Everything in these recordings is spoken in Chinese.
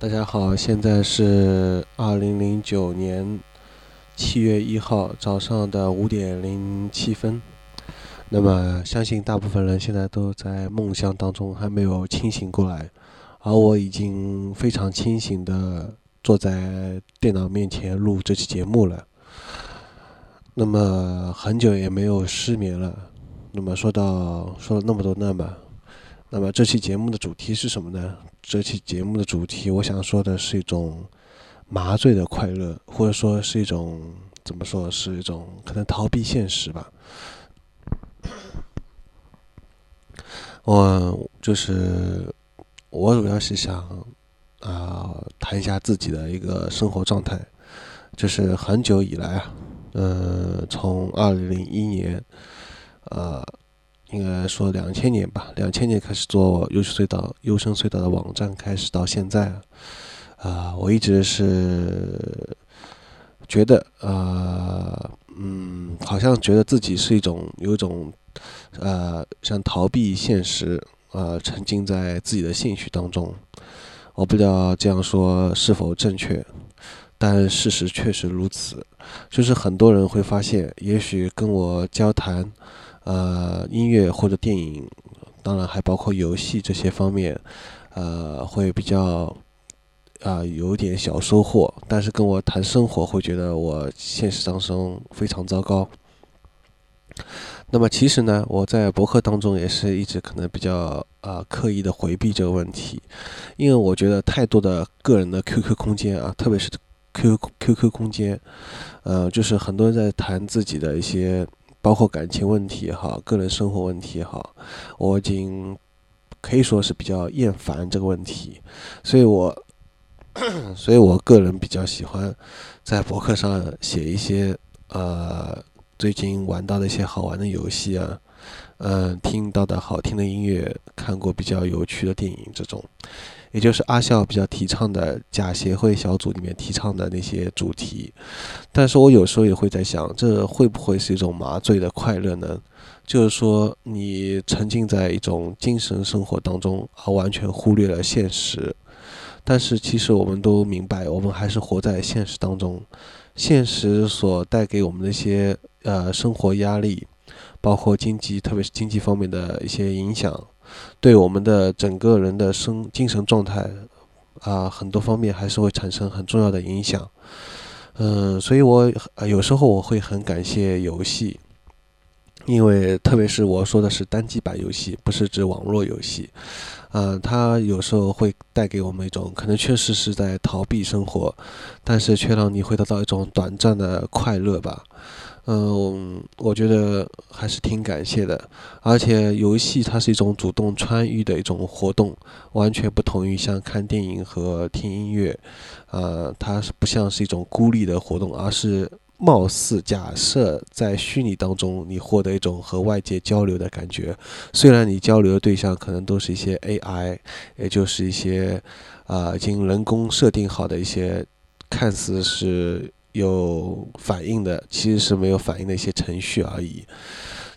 大家好，现在是二零零九年七月一号早上的五点零七分。那么，相信大部分人现在都在梦乡当中，还没有清醒过来，而我已经非常清醒的坐在电脑面前录这期节目了。那么，很久也没有失眠了。那么，说到说了那么多，那么。那么这期节目的主题是什么呢？这期节目的主题，我想说的是一种麻醉的快乐，或者说是一种怎么说，是一种可能逃避现实吧。我就是我主要是想啊谈一下自己的一个生活状态，就是很久以来啊，嗯，从二零零一年，呃。应该说两千年吧，两千年开始做优秀隧道、优生隧道的网站，开始到现在，啊，我一直是觉得，呃，嗯，好像觉得自己是一种有一种，呃，像逃避现实，啊，沉浸在自己的兴趣当中。我不知道这样说是否正确，但事实确实如此。就是很多人会发现，也许跟我交谈。呃，音乐或者电影，当然还包括游戏这些方面，呃，会比较啊有点小收获。但是跟我谈生活，会觉得我现实当中非常糟糕。那么其实呢，我在博客当中也是一直可能比较啊刻意的回避这个问题，因为我觉得太多的个人的 QQ 空间啊，特别是 Q QQ 空间，呃，就是很多人在谈自己的一些。包括感情问题也好，个人生活问题也好，我已经可以说是比较厌烦这个问题，所以我，所以我个人比较喜欢在博客上写一些呃最近玩到的一些好玩的游戏啊，嗯，听到的好听的音乐，看过比较有趣的电影这种。也就是阿笑比较提倡的假协会小组里面提倡的那些主题，但是我有时候也会在想，这会不会是一种麻醉的快乐呢？就是说，你沉浸在一种精神生活当中，而完全忽略了现实。但是其实我们都明白，我们还是活在现实当中，现实所带给我们的一些呃生活压力，包括经济，特别是经济方面的一些影响。对我们的整个人的生精神状态啊，很多方面还是会产生很重要的影响。嗯，所以我有时候我会很感谢游戏，因为特别是我说的是单机版游戏，不是指网络游戏。嗯，它有时候会带给我们一种可能确实是在逃避生活，但是却让你会得到一种短暂的快乐吧。嗯，我觉得还是挺感谢的，而且游戏它是一种主动参与的一种活动，完全不同于像看电影和听音乐，呃，它是不像是一种孤立的活动，而是貌似假设在虚拟当中你获得一种和外界交流的感觉，虽然你交流的对象可能都是一些 AI，也就是一些啊已经人工设定好的一些，看似是。有反应的其实是没有反应的一些程序而已，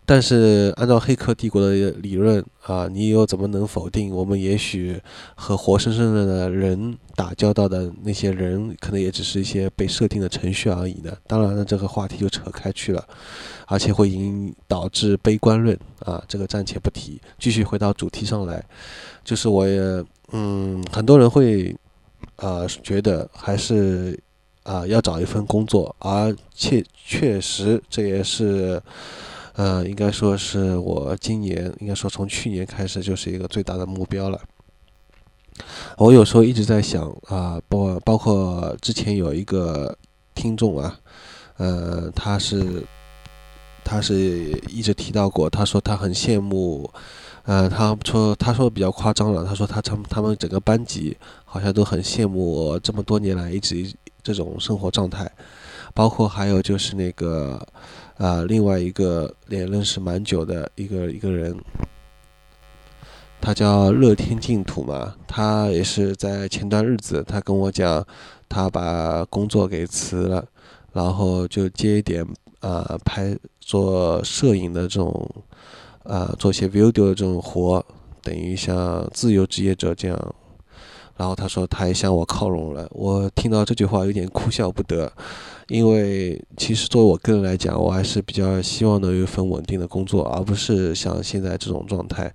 但是按照《黑客帝国》的理论啊，你又怎么能否定我们也许和活生生的人打交道的那些人，可能也只是一些被设定的程序而已呢？当然了，这个话题就扯开去了，而且会引导致悲观论啊，这个暂且不提。继续回到主题上来，就是我也嗯，很多人会啊觉得还是。啊，要找一份工作，而且确实这也是，呃，应该说是我今年，应该说从去年开始就是一个最大的目标了。我有时候一直在想啊，包包括之前有一个听众啊，呃，他是他是一直提到过，他说他很羡慕，呃，他说他说比较夸张了，他说他他们他们整个班级好像都很羡慕我这么多年来一直。这种生活状态，包括还有就是那个，啊，另外一个也认识蛮久的一个一个人，他叫乐天净土嘛，他也是在前段日子，他跟我讲，他把工作给辞了，然后就接一点啊拍做摄影的这种，啊做些 video 的这种活，等于像自由职业者这样。然后他说他也向我靠拢了。我听到这句话有点哭笑不得，因为其实作为我个人来讲，我还是比较希望能有一份稳定的工作，而不是像现在这种状态。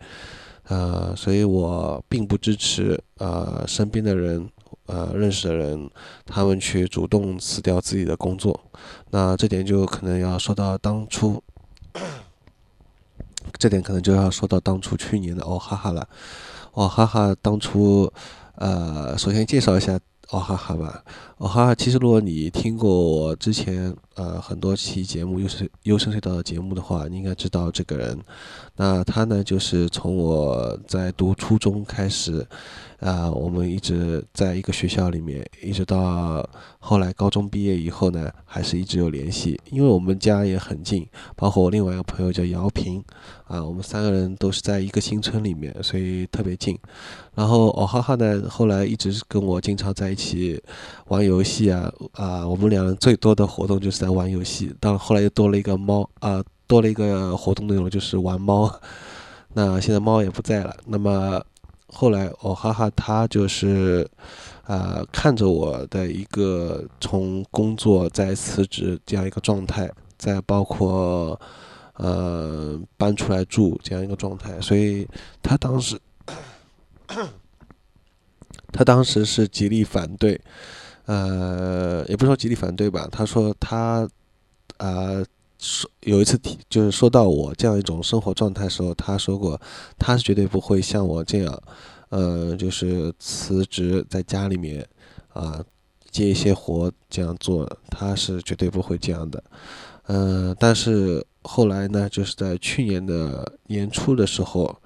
呃，所以我并不支持呃身边的人。呃，认识的人，他们去主动辞掉自己的工作，那这点就可能要说到当初，这点可能就要说到当初去年的哦哈哈了，哦哈哈，当初，呃，首先介绍一下。哦哈哈吧，哦哈，其实如果你听过我之前呃很多期节目优生优生隧道的节目的话，你应该知道这个人。那他呢，就是从我在读初中开始，啊，我们一直在一个学校里面，一直到后来高中毕业以后呢，还是一直有联系。因为我们家也很近，包括我另外一个朋友叫姚平，啊，我们三个人都是在一个新村里面，所以特别近。然后哦哈哈呢，后来一直跟我经常在一起玩游戏啊啊，我们两人最多的活动就是在玩游戏。到后来又多了一个猫啊，多了一个活动内容就是玩猫。那现在猫也不在了。那么后来哦哈哈他就是啊看着我的一个从工作再辞职这样一个状态，再包括呃搬出来住这样一个状态，所以他当时。他当时是极力反对，呃，也不说极力反对吧。他说他，啊，说有一次提，就是说到我这样一种生活状态的时候，他说过，他是绝对不会像我这样，呃，就是辞职在家里面，啊，接一些活这样做，他是绝对不会这样的。嗯，但是后来呢，就是在去年的年初的时候，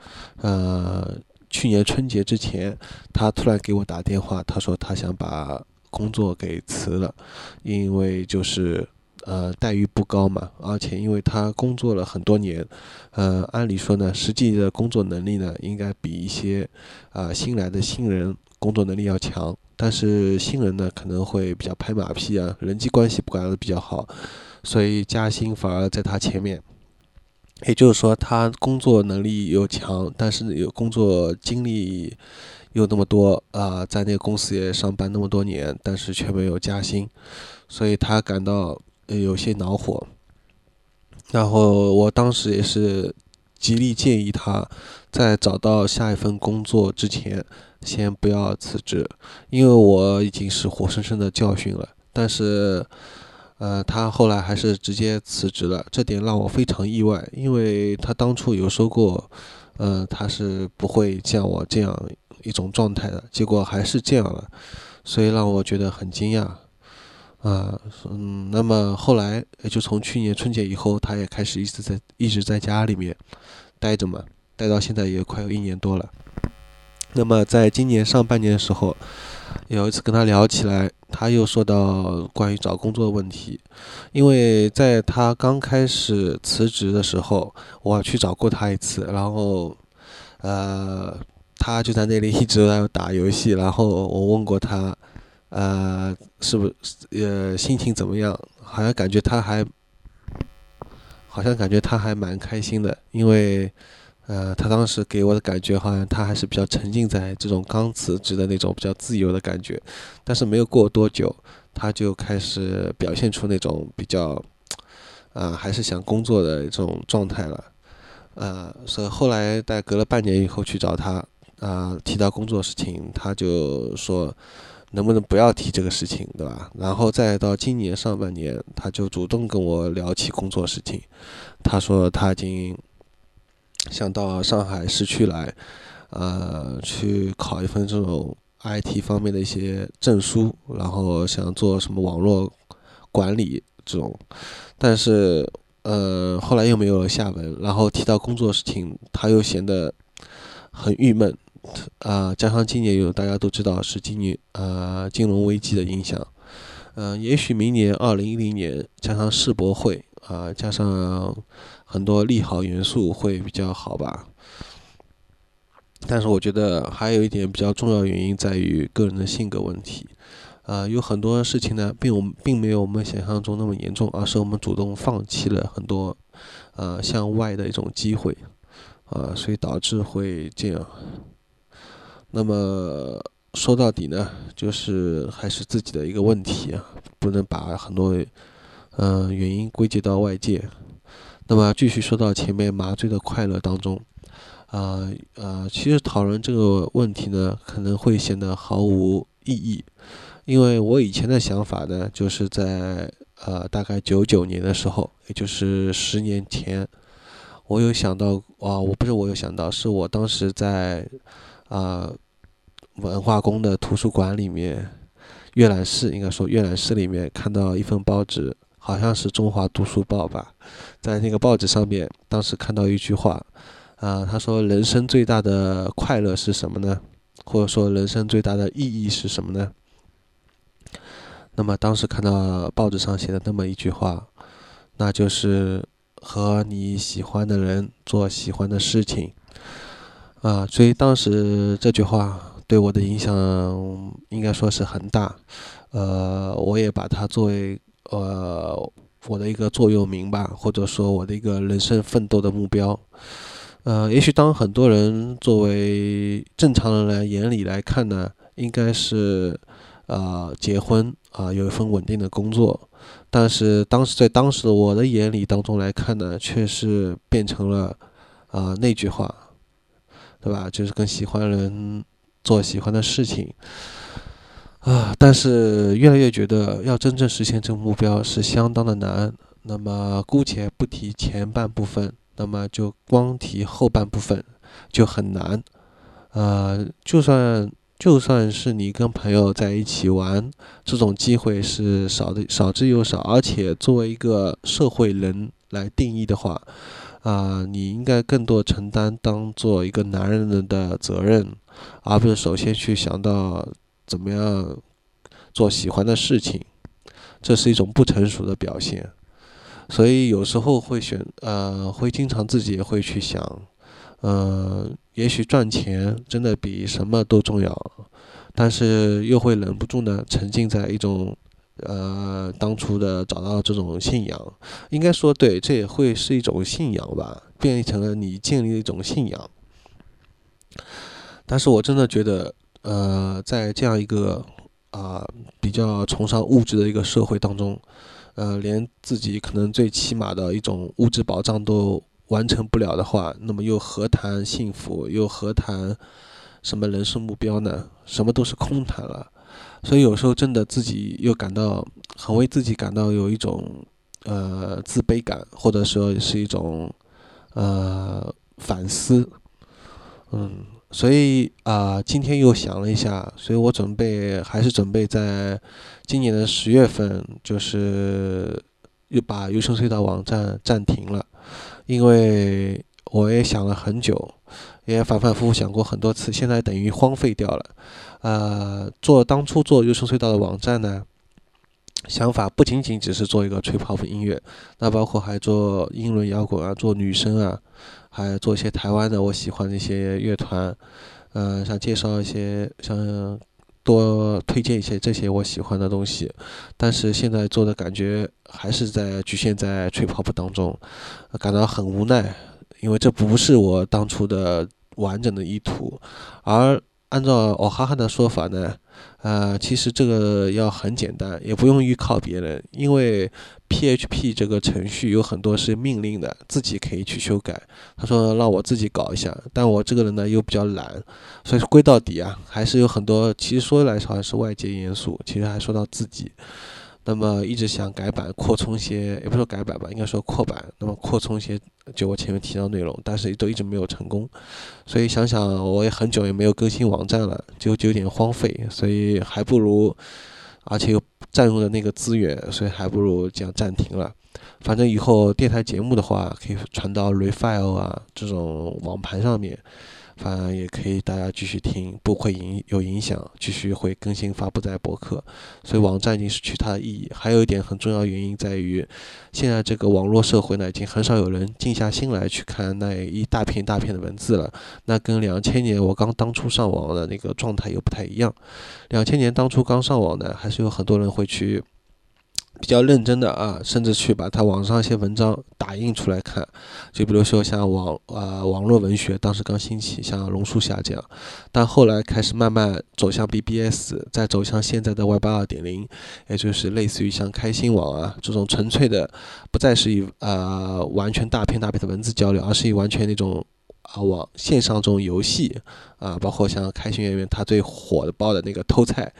呃。去年春节之前，他突然给我打电话，他说他想把工作给辞了，因为就是呃待遇不高嘛，而且因为他工作了很多年，呃按理说呢，实际的工作能力呢应该比一些啊新来的新人工作能力要强，但是新人呢可能会比较拍马屁啊，人际关系不管的比较好，所以加薪反而在他前面。也就是说，他工作能力又强，但是有工作经历又那么多啊，在那个公司也上班那么多年，但是却没有加薪，所以他感到有些恼火。然后我当时也是极力建议他，在找到下一份工作之前，先不要辞职，因为我已经是活生生的教训了。但是。呃，他后来还是直接辞职了，这点让我非常意外，因为他当初有说过，呃，他是不会像我这样一种状态的，结果还是这样了，所以让我觉得很惊讶，啊，嗯，那么后来也就从去年春节以后，他也开始一直在一直在家里面待着嘛，待到现在也快有一年多了，那么在今年上半年的时候。有一次跟他聊起来，他又说到关于找工作的问题，因为在他刚开始辞职的时候，我去找过他一次，然后，呃，他就在那里一直在打游戏，然后我问过他，呃，是不是，呃，心情怎么样？好像感觉他还，好像感觉他还蛮开心的，因为。呃，他当时给我的感觉好像他还是比较沉浸在这种刚辞职的那种比较自由的感觉，但是没有过多久，他就开始表现出那种比较，啊，还是想工作的这种状态了，呃，所以后来在隔了半年以后去找他，啊，提到工作事情，他就说能不能不要提这个事情，对吧？然后再到今年上半年，他就主动跟我聊起工作事情，他说他已经。想到上海市区来，呃，去考一份这种 IT 方面的一些证书，然后想做什么网络管理这种，但是呃，后来又没有了下文。然后提到工作事情，他又显得很郁闷，啊，加上今年有大家都知道是今年呃金融危机的影响，嗯，也许明年二零一零年加上世博会啊，加上。很多利好元素会比较好吧，但是我觉得还有一点比较重要原因在于个人的性格问题，啊，有很多事情呢，并我们并没有我们想象中那么严重，而是我们主动放弃了很多，呃，向外的一种机会，啊，所以导致会这样。那么说到底呢，就是还是自己的一个问题啊，不能把很多嗯原因归结到外界。那么继续说到前面麻醉的快乐当中，啊啊，其实讨论这个问题呢，可能会显得毫无意义，因为我以前的想法呢，就是在呃大概九九年的时候，也就是十年前，我有想到啊，我不是我有想到，是我当时在啊文化宫的图书馆里面阅览室，应该说阅览室里面看到一份报纸。好像是《中华读书报》吧，在那个报纸上面，当时看到一句话，啊，他说：“人生最大的快乐是什么呢？或者说，人生最大的意义是什么呢？”那么当时看到报纸上写的那么一句话，那就是和你喜欢的人做喜欢的事情，啊，所以当时这句话对我的影响应该说是很大，呃，我也把它作为。呃，我的一个座右铭吧，或者说我的一个人生奋斗的目标。呃，也许当很多人作为正常人来眼里来看呢，应该是呃结婚啊，有一份稳定的工作。但是当时在当时的我的眼里当中来看呢，却是变成了啊那句话，对吧？就是跟喜欢人做喜欢的事情。啊，但是越来越觉得要真正实现这个目标是相当的难。那么姑且不提前半部分，那么就光提后半部分就很难。呃，就算就算是你跟朋友在一起玩，这种机会是少的少之又少。而且作为一个社会人来定义的话，啊，你应该更多承担当做一个男人的责任，而不是首先去想到。怎么样做喜欢的事情，这是一种不成熟的表现。所以有时候会选，呃，会经常自己也会去想，呃，也许赚钱真的比什么都重要，但是又会忍不住呢，沉浸在一种，呃，当初的找到这种信仰，应该说对，这也会是一种信仰吧，变成了你建立一种信仰。但是我真的觉得。呃，在这样一个啊比较崇尚物质的一个社会当中，呃，连自己可能最起码的一种物质保障都完成不了的话，那么又何谈幸福？又何谈什么人生目标呢？什么都是空谈了。所以有时候真的自己又感到很为自己感到有一种呃自卑感，或者说是一种呃反思，嗯。所以啊，今天又想了一下，所以我准备还是准备在今年的十月份，就是又把优生隧道网站暂停了，因为我也想了很久，也反反复复想过很多次，现在等于荒废掉了。呃，做当初做优生隧道的网站呢，想法不仅仅只是做一个吹泡泡音乐，那包括还做英伦摇滚啊，做女生啊。还做一些台湾的我喜欢的一些乐团，嗯，想介绍一些，想多推荐一些这些我喜欢的东西，但是现在做的感觉还是在局限在吹泡泡当中，感到很无奈，因为这不是我当初的完整的意图，而。按照哦哈哈的说法呢，呃，其实这个要很简单，也不用依靠别人，因为 PHP 这个程序有很多是命令的，自己可以去修改。他说让我自己搞一下，但我这个人呢又比较懒，所以归到底啊，还是有很多。其实说来好像是外界因素，其实还说到自己。那么一直想改版扩充些，也不说改版吧，应该说扩版。那么扩充些，就我前面提到内容，但是都一直没有成功。所以想想，我也很久也没有更新网站了，就就有点荒废。所以还不如，而且又占用了那个资源，所以还不如这样暂停了。反正以后电台节目的话，可以传到 Refile 啊这种网盘上面。反正也可以，大家继续听，不会影有影响，继续会更新发布在博客，所以网站已经失去它的意义。还有一点很重要原因在于，现在这个网络社会呢，已经很少有人静下心来去看那一大片大片的文字了。那跟两千年我刚当初上网的那个状态又不太一样。两千年当初刚上网呢，还是有很多人会去比较认真的啊，甚至去把它网上一些文章打印出来看，就比如说像网啊网络文学，当时刚兴起，像龙树下这样，但后来开始慢慢走向 BBS，再走向现在的 Web 二点零，也就是类似于像开心网啊这种纯粹的，不再是以啊完全大片大片的文字交流，而是以完全那种啊网线上这种游戏啊，包括像开心园园它最火的包的那个偷菜。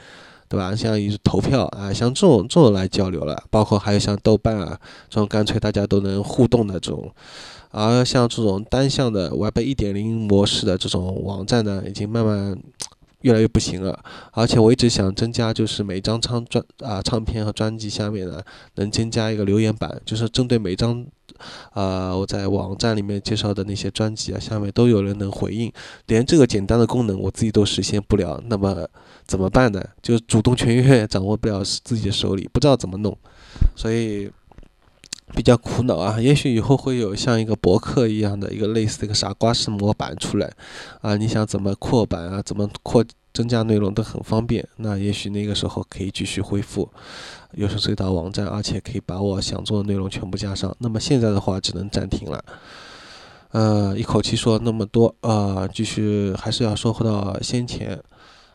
对吧？像一投票啊，像这种这种来交流了，包括还有像豆瓣啊这种干脆大家都能互动的这种，而像这种单向的 Web 一点零模式的这种网站呢，已经慢慢越来越不行了。而且我一直想增加，就是每张唱专啊唱片和专辑下面呢，能增加一个留言板，就是针对每张。啊，我在网站里面介绍的那些专辑啊，下面都有人能回应，连这个简单的功能我自己都实现不了，那么怎么办呢？就主动权永远掌握不了自己的手里，不知道怎么弄，所以比较苦恼啊。也许以后会有像一个博客一样的一个类似的一个傻瓜式模板出来啊，你想怎么扩版啊，怎么扩？增加内容都很方便，那也许那个时候可以继续恢复又是隧道网站，而且可以把我想做的内容全部加上。那么现在的话只能暂停了。呃，一口气说那么多啊，继续还是要说回到先前。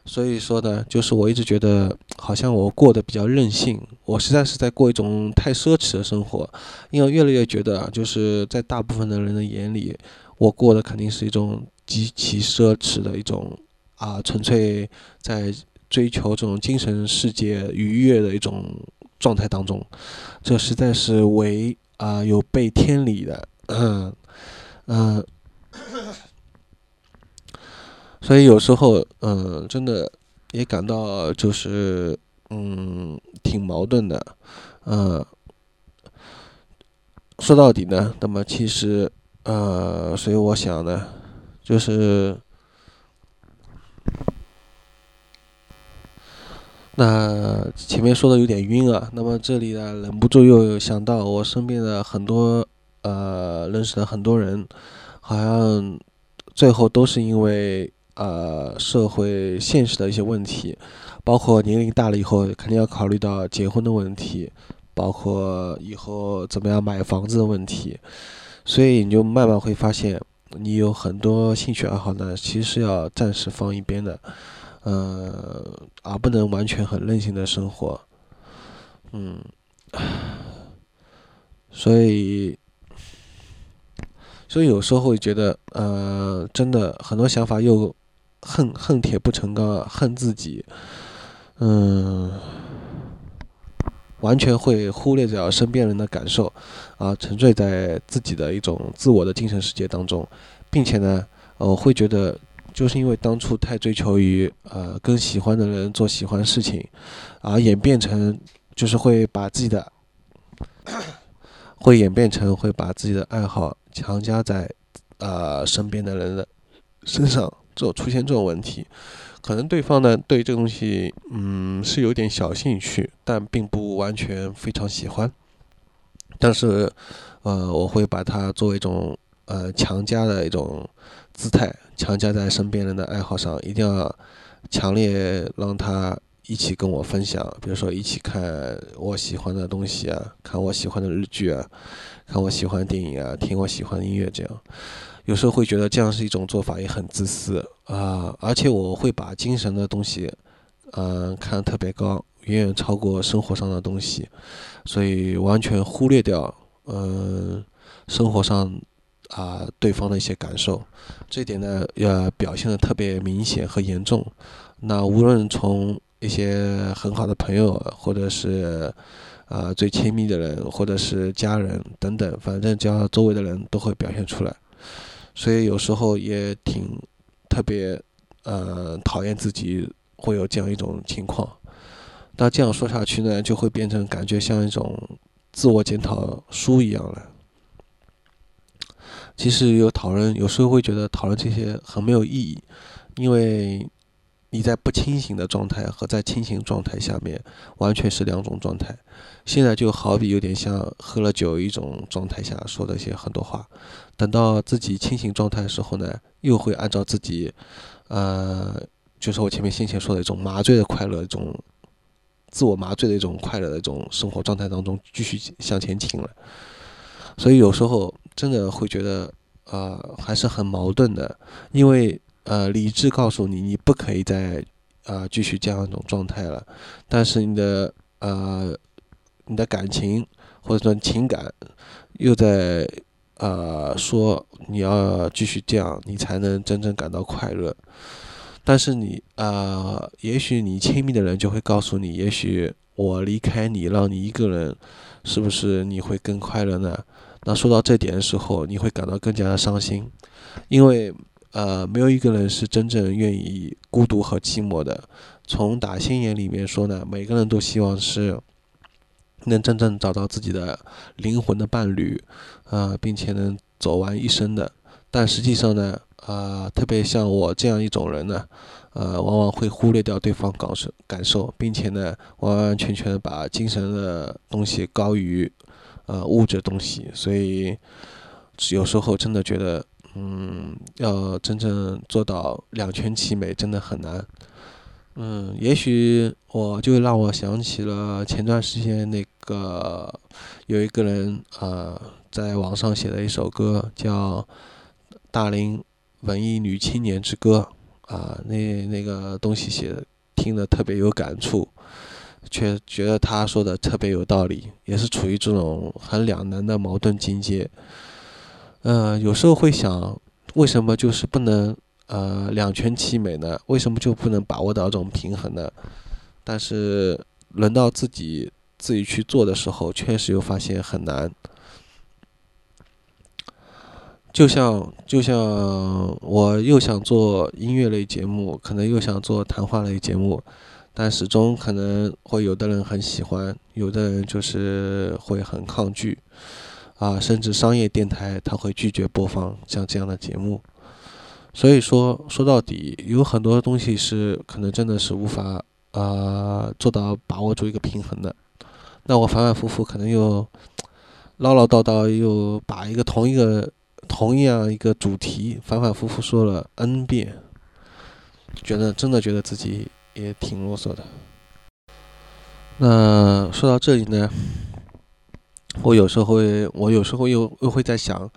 所以说呢，就是我一直觉得好像我过得比较任性，我实在是在过一种太奢侈的生活，因为越来越觉得，就是在大部分的人的眼里，我过的肯定是一种极其奢侈的一种。啊，纯粹在追求这种精神世界愉悦的一种状态当中，这实在是违啊有悖天理的，嗯嗯，所以有时候嗯，真的也感到就是嗯挺矛盾的，嗯，说到底呢，那么其实呃，所以我想呢，就是。那前面说的有点晕啊，那么这里呢，忍不住又想到我身边的很多呃认识的很多人，好像最后都是因为呃社会现实的一些问题，包括年龄大了以后肯定要考虑到结婚的问题，包括以后怎么样买房子的问题，所以你就慢慢会发现，你有很多兴趣爱好呢，其实要暂时放一边的。呃，而不能完全很任性的生活，嗯，所以，所以有时候会觉得，呃，真的很多想法又恨恨铁不成钢啊，恨自己，嗯，完全会忽略掉身边人的感受，啊，沉醉在自己的一种自我的精神世界当中，并且呢，我会觉得。就是因为当初太追求于呃跟喜欢的人做喜欢事情，而演变成就是会把自己的会演变成会把自己的爱好强加在呃身边的人的身上，这出现这种问题，可能对方呢对这个东西嗯是有点小兴趣，但并不完全非常喜欢，但是呃我会把它作为一种呃强加的一种。姿态强加在身边人的爱好上，一定要强烈让他一起跟我分享。比如说，一起看我喜欢的东西啊，看我喜欢的日剧啊，看我喜欢的电影啊，听我喜欢的音乐。这样，有时候会觉得这样是一种做法，也很自私啊。而且我会把精神的东西，嗯，看得特别高，远远超过生活上的东西，所以完全忽略掉，嗯，生活上。啊，对方的一些感受，这点呢，要表现的特别明显和严重。那无论从一些很好的朋友，或者是啊最亲密的人，或者是家人等等，反正只要周围的人都会表现出来。所以有时候也挺特别，呃，讨厌自己会有这样一种情况。那这样说下去呢，就会变成感觉像一种自我检讨书一样了。其实有讨论，有时候会觉得讨论这些很没有意义，因为你在不清醒的状态和在清醒状态下面完全是两种状态。现在就好比有点像喝了酒一种状态下说的一些很多话，等到自己清醒状态的时候呢，又会按照自己，呃，就是我前面先前说的一种麻醉的快乐一种自我麻醉的一种快乐的一种生活状态当中继续向前进了。所以有时候真的会觉得，呃，还是很矛盾的，因为呃，理智告诉你你不可以再啊继续这样一种状态了，但是你的呃你的感情或者说情感又在呃说你要继续这样，你才能真正感到快乐。但是你啊，也许你亲密的人就会告诉你，也许我离开你，让你一个人，是不是你会更快乐呢？那说到这点的时候，你会感到更加的伤心，因为呃，没有一个人是真正愿意孤独和寂寞的。从打心眼里面说呢，每个人都希望是能真正找到自己的灵魂的伴侣，啊，并且能走完一生的。但实际上呢，啊，特别像我这样一种人呢，呃，往往会忽略掉对方感受感受，并且呢，完完全全把精神的东西高于。呃，物质东西，所以有时候真的觉得，嗯，要真正做到两全其美，真的很难。嗯，也许我就让我想起了前段时间那个有一个人啊，在网上写了一首歌，叫《大龄文艺女青年之歌》啊，那那个东西写的听得特别有感触。却觉得他说的特别有道理，也是处于这种很两难的矛盾境界。嗯，有时候会想，为什么就是不能呃两全其美呢？为什么就不能把握到这种平衡呢？但是轮到自己自己去做的时候，确实又发现很难。就像就像我又想做音乐类节目，可能又想做谈话类节目。但始终可能会有的人很喜欢，有的人就是会很抗拒，啊，甚至商业电台他会拒绝播放像这样的节目。所以说，说到底，有很多东西是可能真的是无法啊做到把握住一个平衡的。那我反反复复可能又唠唠叨叨，又把一个同一个同样一个主题反反复复说了 N 遍，觉得真的觉得自己。也挺啰嗦的。那说到这里呢，我有时候会，我有时候又又会在想，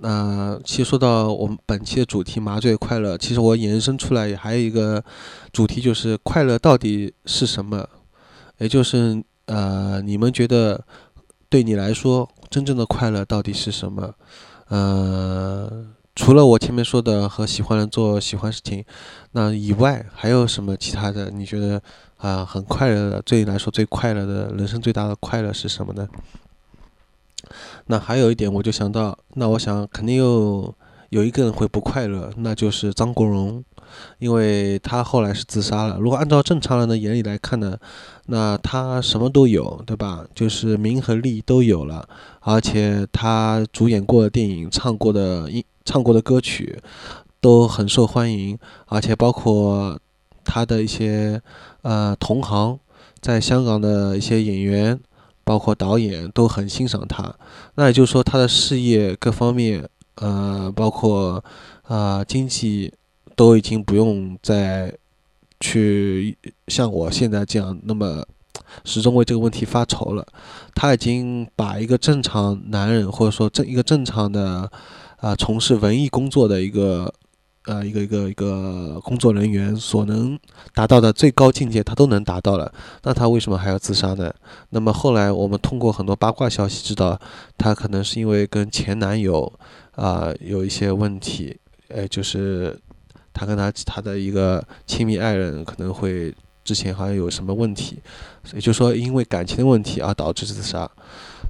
那其实说到我们本期的主题“麻醉快乐”，其实我延伸出来也还有一个主题，就是快乐到底是什么？也就是呃，你们觉得对你来说真正的快乐到底是什么？呃。除了我前面说的和喜欢人做喜欢事情，那以外还有什么其他的？你觉得啊很快乐的，对你来说最快乐的人生最大的快乐是什么呢？那还有一点，我就想到，那我想肯定又有一个人会不快乐，那就是张国荣，因为他后来是自杀了。如果按照正常人的眼里来看呢，那他什么都有，对吧？就是名和利都有了，而且他主演过的电影、唱过的音。唱过的歌曲都很受欢迎，而且包括他的一些呃同行，在香港的一些演员，包括导演都很欣赏他。那也就是说，他的事业各方面，呃，包括啊经济，都已经不用再去像我现在这样那么始终为这个问题发愁了。他已经把一个正常男人，或者说正一个正常的。啊，从事文艺工作的一个，呃，一个一个一个工作人员所能达到的最高境界，他都能达到了。那他为什么还要自杀呢？那么后来我们通过很多八卦消息知道，他可能是因为跟前男友啊有一些问题，哎，就是他跟他他的一个亲密爱人可能会之前好像有什么问题，所以就说因为感情的问题而导致自杀。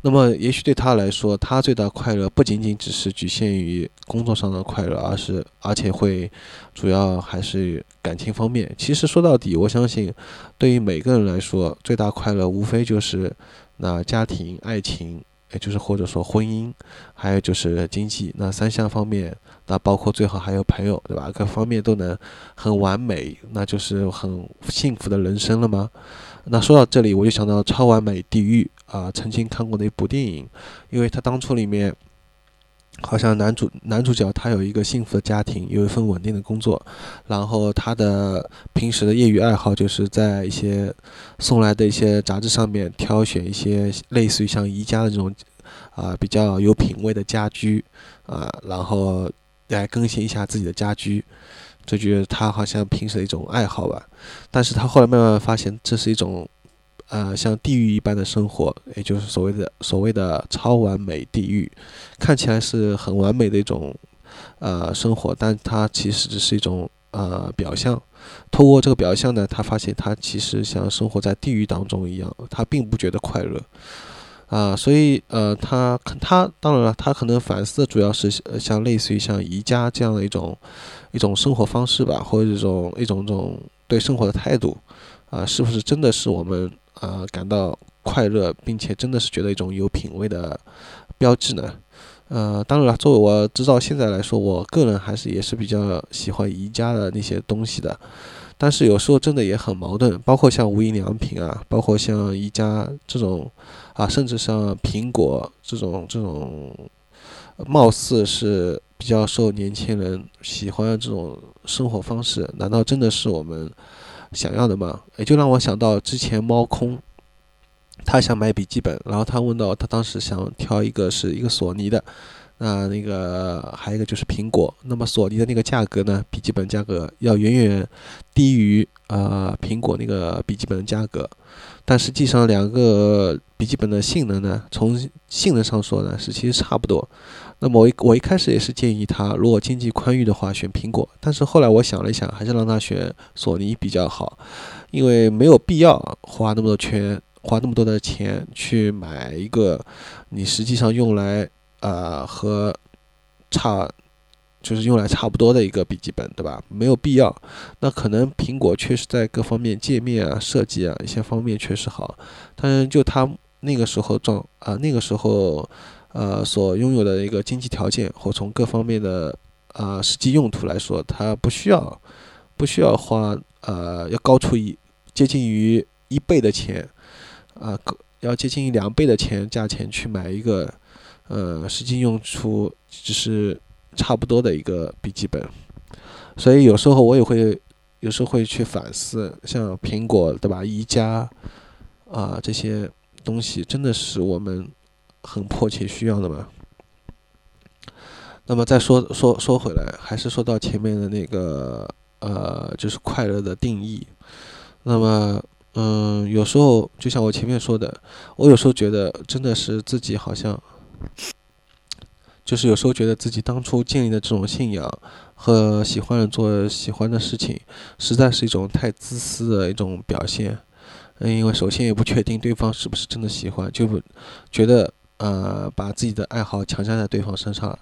那么，也许对他来说，他最大快乐不仅仅只是局限于工作上的快乐，而是而且会主要还是感情方面。其实说到底，我相信，对于每个人来说，最大快乐无非就是那家庭、爱情，也就是或者说婚姻，还有就是经济那三项方面。那包括最好还有朋友，对吧？各方面都能很完美，那就是很幸福的人生了吗？那说到这里，我就想到《超完美地狱》啊，曾经看过的一部电影，因为它当初里面好像男主男主角他有一个幸福的家庭，有一份稳定的工作，然后他的平时的业余爱好就是在一些送来的一些杂志上面挑选一些类似于像宜家的这种啊比较有品位的家居啊，然后来更新一下自己的家居，这就是他好像平时的一种爱好吧。但是他后来慢慢发现，这是一种。呃，像地狱一般的生活，也就是所谓的所谓的超完美地狱，看起来是很完美的一种呃生活，但它其实只是一种呃表象。透过这个表象呢，他发现他其实像生活在地狱当中一样，他并不觉得快乐啊。所以呃，他他当然了，他可能反思的主要是像类似于像宜家这样的一种一种生活方式吧，或者一种一种这种对生活的态度啊，是不是真的是我们？啊，感到快乐，并且真的是觉得一种有品位的标志呢。呃，当然了，作为我直到现在来说，我个人还是也是比较喜欢宜家的那些东西的。但是有时候真的也很矛盾，包括像无印良品啊，包括像宜家这种啊，甚至像苹果这种这种，貌似是比较受年轻人喜欢的这种生活方式，难道真的是我们？想要的吗，也就让我想到之前猫空，他想买笔记本，然后他问到他当时想挑一个是一个索尼的，那那个还有一个就是苹果，那么索尼的那个价格呢，笔记本价格要远远低于呃苹果那个笔记本的价格，但实际上两个笔记本的性能呢，从性能上说呢是其实差不多。那么我一我一开始也是建议他，如果经济宽裕的话，选苹果。但是后来我想了一想，还是让他选索尼比较好，因为没有必要花那么多钱，花那么多的钱去买一个你实际上用来呃和差就是用来差不多的一个笔记本，对吧？没有必要。那可能苹果确实在各方面界面啊、设计啊一些方面确实好，但是就他那个时候状啊那个时候。呃，所拥有的一个经济条件，或从各方面的啊实际用途来说，它不需要，不需要花呃要高出一接近于一倍的钱，啊，要接近于两倍的钱价钱去买一个呃实际用处只是差不多的一个笔记本，所以有时候我也会有时候会去反思，像苹果对吧，宜家啊这些东西真的是我们。很迫切需要的嘛。那么再说说说回来，还是说到前面的那个呃，就是快乐的定义。那么，嗯，有时候就像我前面说的，我有时候觉得真的是自己好像，就是有时候觉得自己当初建立的这种信仰和喜欢做喜欢的事情，实在是一种太自私的一种表现。嗯，因为首先也不确定对方是不是真的喜欢，就不觉得。呃，把自己的爱好强加在对方身上，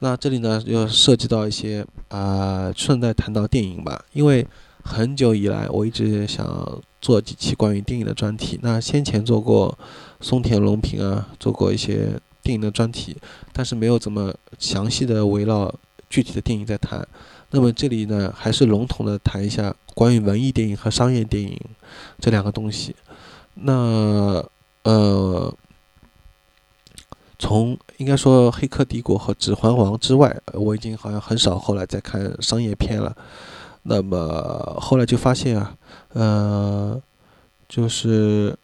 那这里呢又涉及到一些啊，顺带谈到电影吧。因为很久以来，我一直想做几期关于电影的专题。那先前做过松田龙平啊，做过一些电影的专题，但是没有怎么详细的围绕具体的电影在谈。那么这里呢，还是笼统的谈一下关于文艺电影和商业电影这两个东西。那呃。从应该说《黑客帝国》和《指环王》之外，我已经好像很少后来再看商业片了。那么后来就发现啊，呃，就是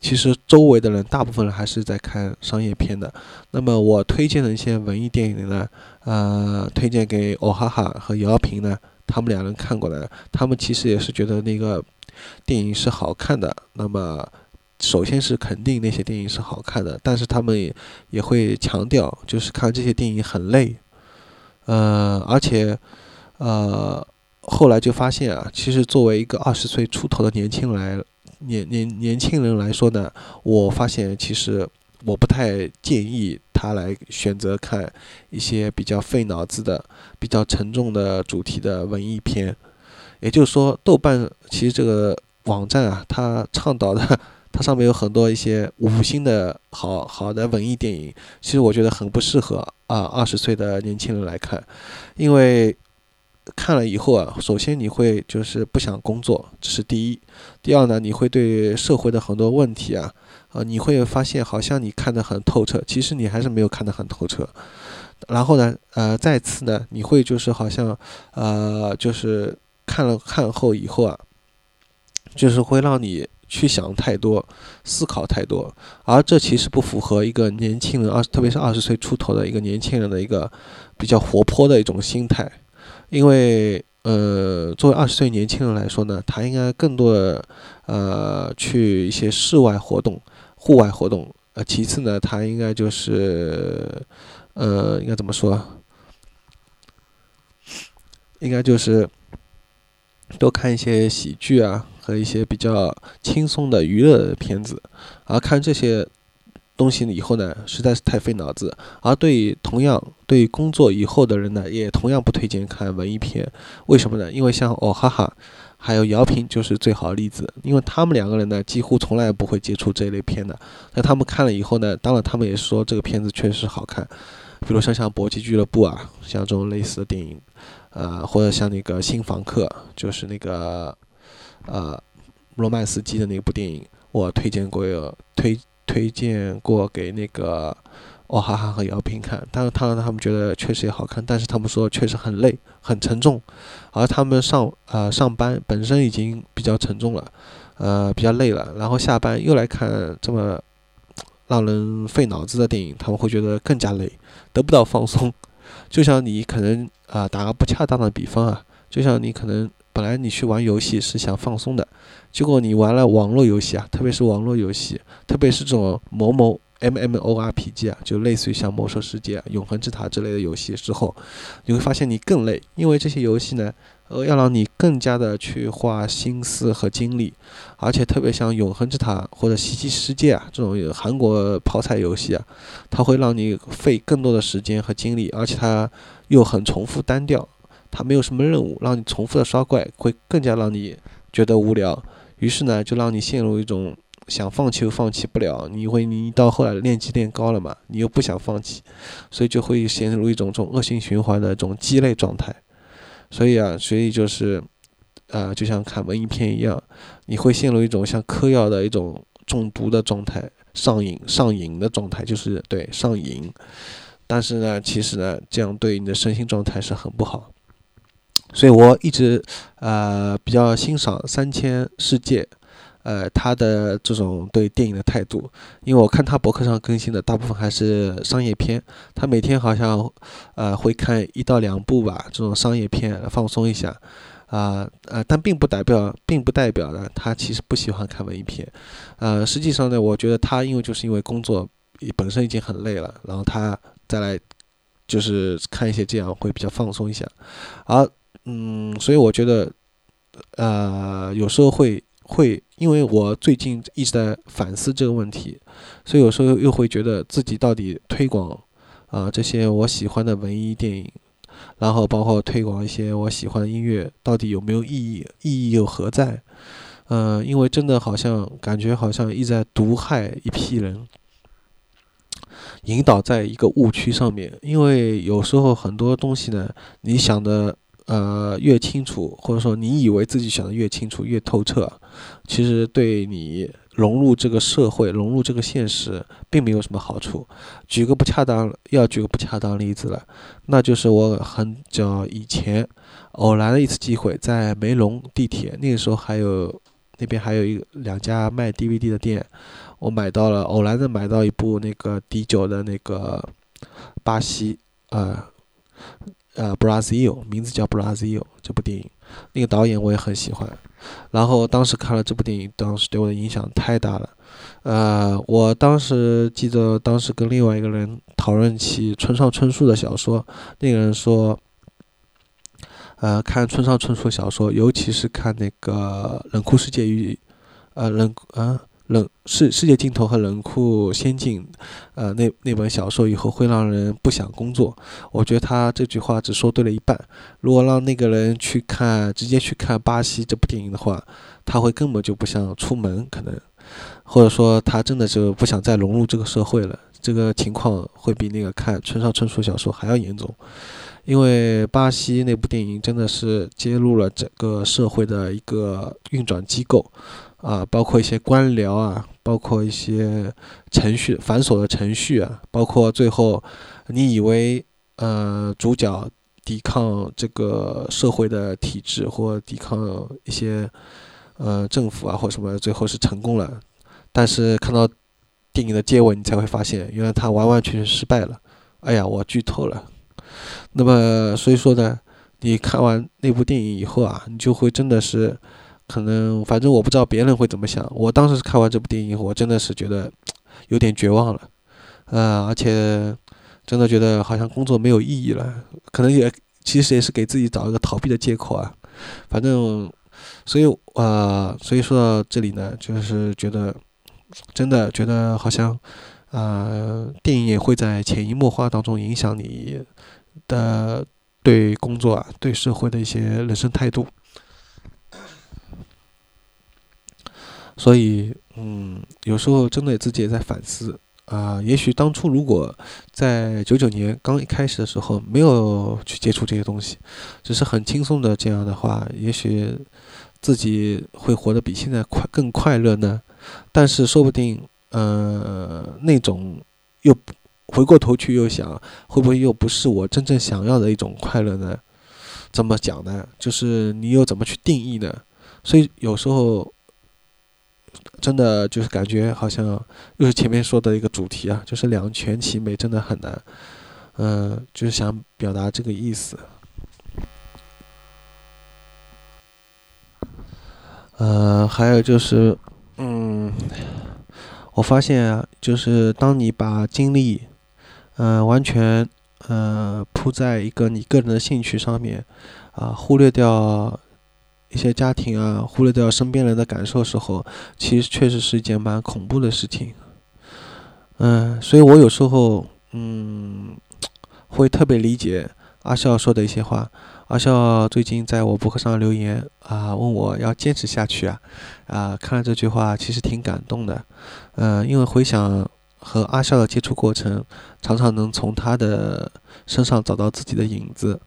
其实周围的人大部分人还是在看商业片的。那么我推荐的一些文艺电影呢，呃，推荐给欧哈哈和姚平呢，他们两人看过来，他们其实也是觉得那个电影是好看的。那么。首先是肯定那些电影是好看的，但是他们也也会强调，就是看这些电影很累，呃，而且，呃，后来就发现啊，其实作为一个二十岁出头的年轻来年年年轻人来说呢，我发现其实我不太建议他来选择看一些比较费脑子的、比较沉重的主题的文艺片。也就是说，豆瓣其实这个网站啊，它倡导的。它上面有很多一些五星的好好的文艺电影，其实我觉得很不适合啊二十岁的年轻人来看，因为看了以后啊，首先你会就是不想工作，这是第一；第二呢，你会对社会的很多问题啊，啊，你会发现好像你看得很透彻，其实你还是没有看得很透彻。然后呢，呃，再次呢，你会就是好像，呃，就是看了看后以后啊，就是会让你去想太多，思考太多，而这其实不符合一个年轻人二，特别是二十岁出头的一个年轻人的一个比较活泼的一种心态，因为，呃，作为二十岁年轻人来说呢，他应该更多的，呃，去一些室外活动、户外活动，呃，其次呢，他应该就是。呃，应该怎么说？应该就是多看一些喜剧啊，和一些比较轻松的娱乐片子。而看这些东西以后呢，实在是太费脑子。而对于同样对工作以后的人呢，也同样不推荐看文艺片。为什么呢？因为像哦哈哈，还有姚平就是最好的例子。因为他们两个人呢，几乎从来不会接触这类片的。那他们看了以后呢，当然他们也说这个片子确实好看。比如像像《搏击俱乐部》啊，像这种类似的电影，呃，或者像那个《新房客》，就是那个呃罗曼斯基的那部电影，我推荐过，推推荐过给那个哦哈哈和姚平看，但是他让他们觉得确实也好看，但是他们说确实很累，很沉重，而他们上呃上班本身已经比较沉重了，呃比较累了，然后下班又来看这么。让人费脑子的电影，他们会觉得更加累，得不到放松。就像你可能啊，打个不恰当的比方啊，就像你可能本来你去玩游戏是想放松的，结果你玩了网络游戏啊，特别是网络游戏，特别是这种某某。M M O R P G 啊，就类似于像《魔兽世界》《永恒之塔》之类的游戏之后，你会发现你更累，因为这些游戏呢，呃，要让你更加的去花心思和精力，而且特别像《永恒之塔》或者《奇迹世界》啊这种韩国泡菜游戏啊，它会让你费更多的时间和精力，而且它又很重复单调，它没有什么任务，让你重复的刷怪会更加让你觉得无聊，于是呢，就让你陷入一种。想放弃又放弃不了，你会你到后来练级练高了嘛，你又不想放弃，所以就会陷入一种这种恶性循环的这种鸡肋状态。所以啊，所以就是，呃，就像看文艺片一样，你会陷入一种像嗑药的一种中毒的状态，上瘾上瘾的状态，就是对上瘾。但是呢，其实呢，这样对你的身心状态是很不好。所以我一直呃比较欣赏《三千世界》。呃，他的这种对电影的态度，因为我看他博客上更新的大部分还是商业片，他每天好像呃会看一到两部吧，这种商业片放松一下，啊呃，但并不代表，并不代表呢他其实不喜欢看文艺片，呃，实际上呢，我觉得他因为就是因为工作本身已经很累了，然后他再来就是看一些这样会比较放松一下，而嗯，所以我觉得呃有时候会。会，因为我最近一直在反思这个问题，所以有时候又会觉得自己到底推广啊这些我喜欢的文艺电影，然后包括推广一些我喜欢的音乐，到底有没有意义？意义又何在？嗯，因为真的好像感觉好像一直在毒害一批人，引导在一个误区上面。因为有时候很多东西呢，你想的。呃，越清楚，或者说你以为自己想的越清楚、越透彻，其实对你融入这个社会、融入这个现实，并没有什么好处。举个不恰当，要举个不恰当例子了，那就是我很早以前偶然的一次机会，在梅陇地铁，那个时候还有那边还有一两家卖 DVD 的店，我买到了，偶然的买到一部那个 D 九的那个巴西，呃。呃，Brazil，名字叫 Brazil 这部电影，那个导演我也很喜欢。然后当时看了这部电影，当时对我的影响太大了。呃，我当时记得当时跟另外一个人讨论起村上春树的小说，那个人说，呃，看村上春树的小说，尤其是看那个《冷酷世界与》，呃，冷啊。冷世世界尽头和冷酷仙境，呃，那那本小说以后会让人不想工作。我觉得他这句话只说对了一半。如果让那个人去看，直接去看巴西这部电影的话，他会根本就不想出门，可能，或者说他真的就不想再融入这个社会了。这个情况会比那个看村上春树小说还要严重，因为巴西那部电影真的是揭露了整个社会的一个运转机构。啊，包括一些官僚啊，包括一些程序繁琐的程序啊，包括最后你以为呃主角抵抗这个社会的体制，或抵抗一些呃政府啊或什么，最后是成功了。但是看到电影的结尾，你才会发现，原来他完完全全失败了。哎呀，我剧透了。那么所以说呢，你看完那部电影以后啊，你就会真的是，可能反正我不知道别人会怎么想。我当时看完这部电影以后，我真的是觉得 有点绝望了，呃，而且真的觉得好像工作没有意义了。可能也其实也是给自己找一个逃避的借口啊。反正，所以呃，所以说到这里呢，就是觉得 真的觉得好像。呃，电影也会在潜移默化当中影响你的对工作啊、对社会的一些人生态度。所以，嗯，有时候真的自己也在反思啊。也许当初如果在九九年刚一开始的时候没有去接触这些东西，只是很轻松的这样的话，也许自己会活得比现在快更快乐呢。但是说不定。呃，那种又回过头去又想，会不会又不是我真正想要的一种快乐呢？怎么讲呢？就是你又怎么去定义呢？所以有时候真的就是感觉好像又是前面说的一个主题啊，就是两全其美真的很难。嗯，就是想表达这个意思。呃，还有就是，嗯。我发现啊，就是当你把精力，嗯，完全，呃，扑在一个你个人的兴趣上面，啊，忽略掉一些家庭啊，忽略掉身边人的感受时候，其实确实是一件蛮恐怖的事情。嗯，所以我有时候，嗯，会特别理解阿笑说的一些话。阿笑最近在我博客上留言啊，问我要坚持下去啊，啊，看了这句话其实挺感动的，嗯，因为回想和阿笑的接触过程，常常能从他的身上找到自己的影子。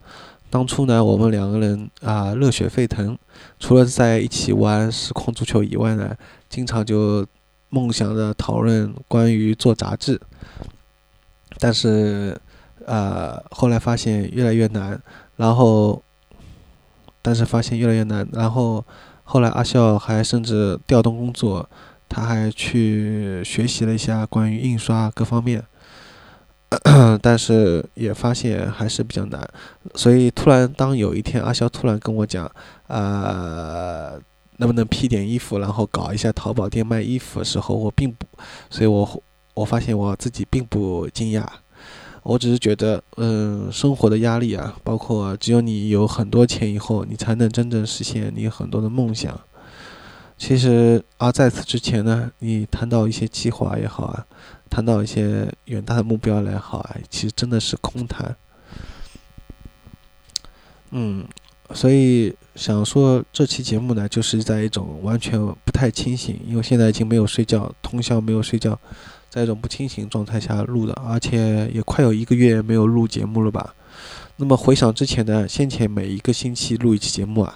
当初呢，我们两个人啊热血沸腾，除了在一起玩实况足球以外呢，经常就梦想着讨论关于做杂志，但是呃后来发现越来越难。然后，但是发现越来越难。然后，后来阿笑还甚至调动工作，他还去学习了一下关于印刷各方面。但是也发现还是比较难。所以突然，当有一天阿肖突然跟我讲，呃，能不能批点衣服，然后搞一下淘宝店卖衣服的时候，我并不，所以我我发现我自己并不惊讶。我只是觉得，嗯，生活的压力啊，包括只有你有很多钱以后，你才能真正实现你很多的梦想。其实，而在此之前呢，你谈到一些计划也好啊，谈到一些远大的目标来好啊，其实真的是空谈。嗯，所以想说这期节目呢，就是在一种完全不太清醒，因为现在已经没有睡觉，通宵没有睡觉。在一种不清醒状态下录的，而且也快有一个月没有录节目了吧？那么回想之前呢先前每一个星期录一期节目啊，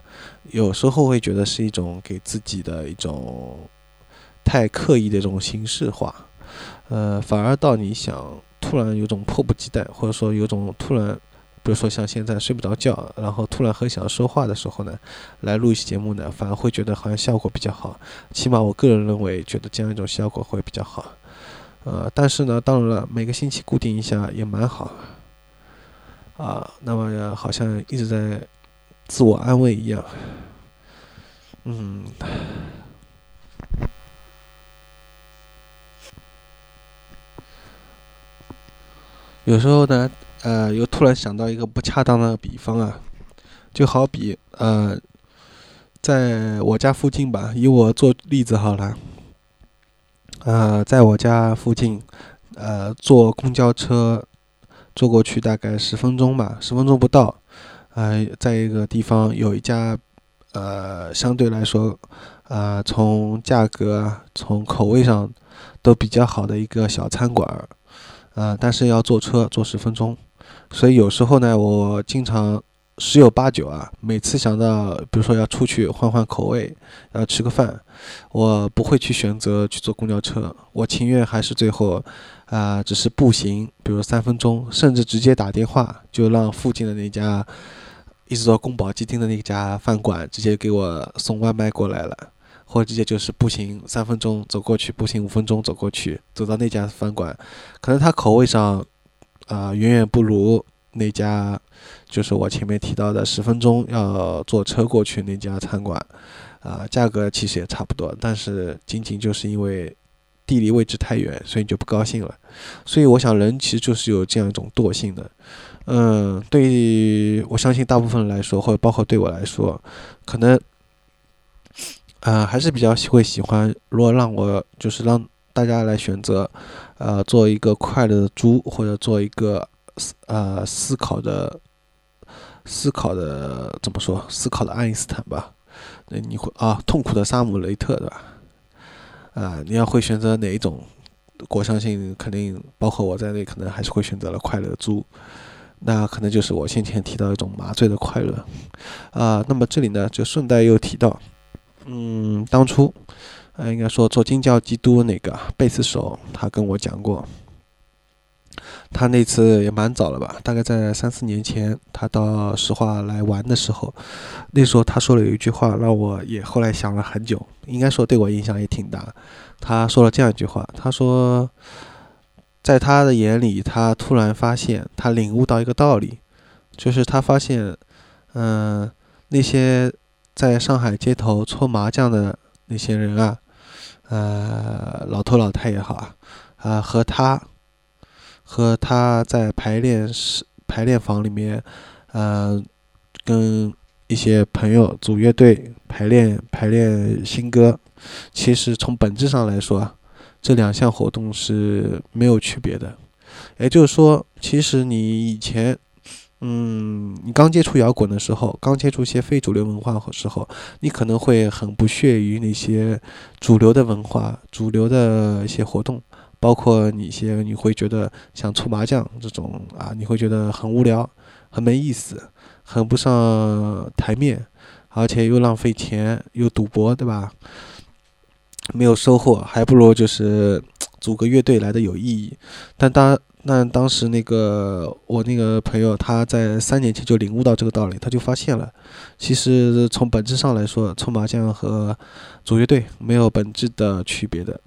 有时候会觉得是一种给自己的一种太刻意的这种形式化，呃，反而到你想突然有种迫不及待，或者说有种突然，比如说像现在睡不着觉，然后突然很想说话的时候呢，来录一期节目呢，反而会觉得好像效果比较好。起码我个人认为，觉得这样一种效果会比较好。呃，但是呢，当然了，每个星期固定一下也蛮好，啊，那么好像一直在自我安慰一样，嗯，有时候呢，呃，又突然想到一个不恰当的比方啊，就好比呃，在我家附近吧，以我做例子好了。呃，在我家附近，呃，坐公交车坐过去大概十分钟吧，十分钟不到。呃，在一个地方有一家，呃，相对来说，呃，从价格、从口味上都比较好的一个小餐馆儿，呃，但是要坐车坐十分钟。所以有时候呢，我经常十有八九啊，每次想到比如说要出去换换口味，要吃个饭，我不会去选择去坐公交车，我情愿还是最后，啊，只是步行，比如三分钟，甚至直接打电话，就让附近的那家，一直到宫保鸡丁的那家饭馆直接给我送外卖过来了，或者直接就是步行三分钟走过去，步行五分钟走过去，走到那家饭馆，可能它口味上，啊，远远不如那家。就是我前面提到的十分钟要坐车过去那家餐馆，啊，价格其实也差不多，但是仅仅就是因为地理位置太远，所以你就不高兴了。所以我想人其实就是有这样一种惰性的，嗯，对于我相信大部分人来说，或者包括对我来说，可能，啊，还是比较会喜欢。如果让我就是让大家来选择，呃，做一个快乐的猪，或者做一个思呃思考的。思考的怎么说？思考的爱因斯坦吧，那你会啊？痛苦的沙姆雷特对吧？啊，你要会选择哪一种？我相信肯定包括我在内，可能还是会选择了快乐猪。那可能就是我先前提到一种麻醉的快乐啊。那么这里呢，就顺带又提到，嗯，当初呃，应该说做金教基督那个贝斯手，他跟我讲过。他那次也蛮早了吧？大概在三四年前，他到石化来玩的时候，那时候他说了有一句话，让我也后来想了很久，应该说对我影响也挺大。他说了这样一句话，他说，在他的眼里，他突然发现，他领悟到一个道理，就是他发现，嗯，那些在上海街头搓麻将的那些人啊，呃，老头老太也好啊，啊，和他。和他在排练室、排练房里面，呃，跟一些朋友组乐队排练、排练新歌。其实从本质上来说啊，这两项活动是没有区别的。也就是说，其实你以前，嗯，你刚接触摇滚的时候，刚接触一些非主流文化的时候，你可能会很不屑于那些主流的文化、主流的一些活动。包括你一些，你会觉得像搓麻将这种啊，你会觉得很无聊、很没意思、很不上台面，而且又浪费钱、又赌博，对吧？没有收获，还不如就是组个乐队来的有意义。但当那当时那个我那个朋友，他在三年前就领悟到这个道理，他就发现了，其实从本质上来说，搓麻将和组乐队没有本质的区别的，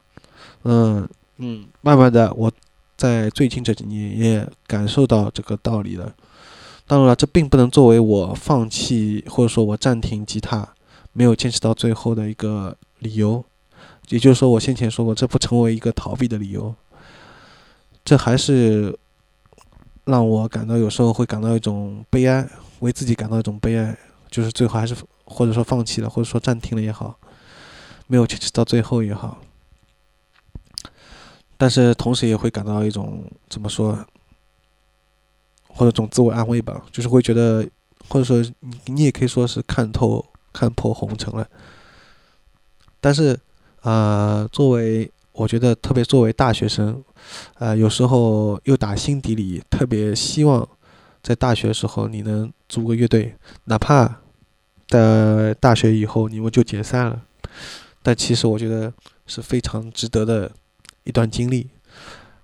嗯。嗯，慢慢的，我在最近这几年也感受到这个道理了。当然了，这并不能作为我放弃或者说我暂停吉他没有坚持到最后的一个理由。也就是说，我先前说过，这不成为一个逃避的理由。这还是让我感到有时候会感到一种悲哀，为自己感到一种悲哀，就是最后还是或者说放弃了，或者说暂停了也好，没有坚持到最后也好。但是同时也会感到一种怎么说，或者一种自我安慰吧，就是会觉得，或者说你你也可以说是看透看破红尘了。但是，呃，作为我觉得特别作为大学生，呃，有时候又打心底里特别希望在大学时候你能组个乐队，哪怕在大学以后你们就解散了，但其实我觉得是非常值得的。一段经历，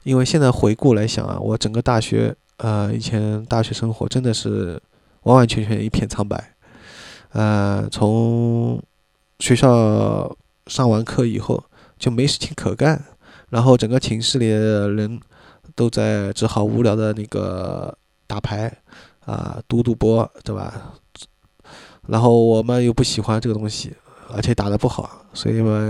因为现在回顾来想啊，我整个大学，呃，以前大学生活真的是完完全全一片苍白，呃，从学校上完课以后就没事情可干，然后整个寝室里的人都在只好无聊的那个打牌啊，赌赌博，对吧？然后我们又不喜欢这个东西，而且打得不好，所以嘛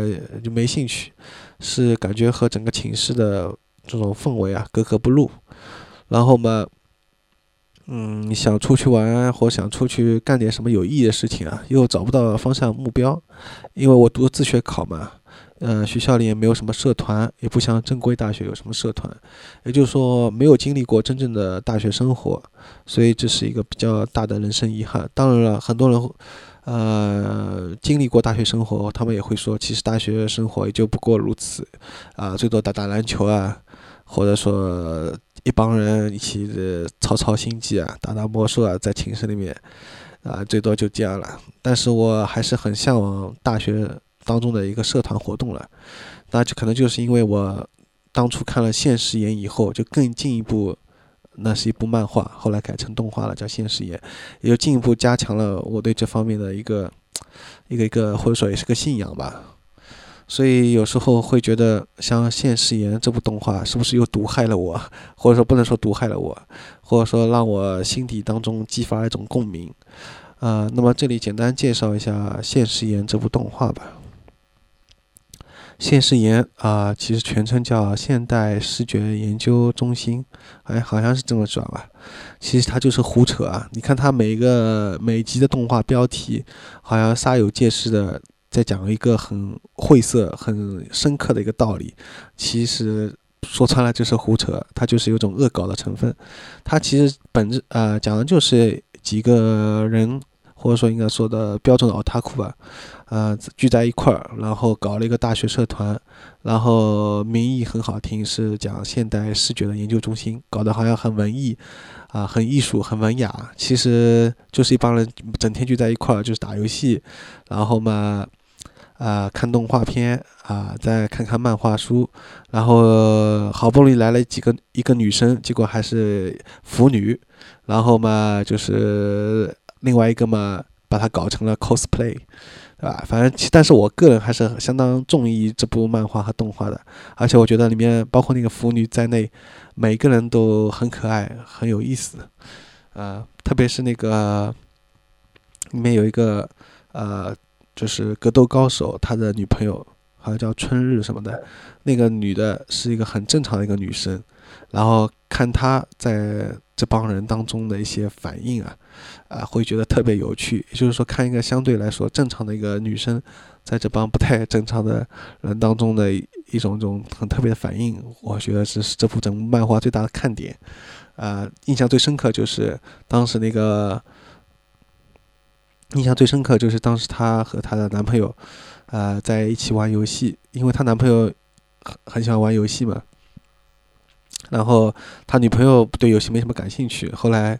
就没兴趣。是感觉和整个寝室的这种氛围啊格格不入，然后嘛，嗯，想出去玩或想出去干点什么有意义的事情啊，又找不到方向目标，因为我读自学考嘛，呃，学校里也没有什么社团，也不像正规大学有什么社团，也就是说没有经历过真正的大学生活，所以这是一个比较大的人生遗憾。当然了，很多人。呃，经历过大学生活，他们也会说，其实大学生活也就不过如此，啊，最多打打篮球啊，或者说一帮人一起的操操心计啊，打打魔术啊，在寝室里面啊，最多就这样了。但是我还是很向往大学当中的一个社团活动了，那就可能就是因为我当初看了《现实言》以后，就更进一步，那是一部漫画，后来改成动画了，叫《现实言》，也就进一步加强了我对这方面的一个一个一个或者说也是个信仰吧。所以有时候会觉得，像《现实言》这部动画是不是又毒害了我？或者说不能说毒害了我，或者说让我心底当中激发一种共鸣。呃，那么这里简单介绍一下《现实言》这部动画吧。《现实言》啊，其实全称叫现代视觉研究中心，哎，好像是这么转吧。其实它就是胡扯啊！你看它每一个每集的动画标题，好像煞有介事的。在讲一个很晦涩、很深刻的一个道理，其实说穿了就是胡扯，它就是有种恶搞的成分。它其实本质啊，讲的就是几个人，或者说应该说的标准的奥塔库吧，呃，聚在一块儿，然后搞了一个大学社团，然后名义很好听，是讲现代视觉的研究中心，搞得好像很文艺啊，很艺术、很文雅，其实就是一帮人整天聚在一块儿，就是打游戏，然后嘛。啊，看动画片啊，再看看漫画书，然后好不容易来了几个一个女生，结果还是腐女，然后嘛就是另外一个嘛，把它搞成了 cosplay，对吧？反正，但是我个人还是相当中意这部漫画和动画的，而且我觉得里面包括那个腐女在内，每个人都很可爱，很有意思，啊，特别是那个里面有一个呃。就是格斗高手，他的女朋友好像叫春日什么的，那个女的是一个很正常的一个女生，然后看她在这帮人当中的一些反应啊，啊，会觉得特别有趣。也就是说，看一个相对来说正常的一个女生，在这帮不太正常的人当中的一种种很特别的反应，我觉得是这部整部漫画最大的看点。啊，印象最深刻就是当时那个。印象最深刻就是当时她和她的男朋友，呃，在一起玩游戏，因为她男朋友很很喜欢玩游戏嘛。然后她女朋友对游戏没什么感兴趣，后来，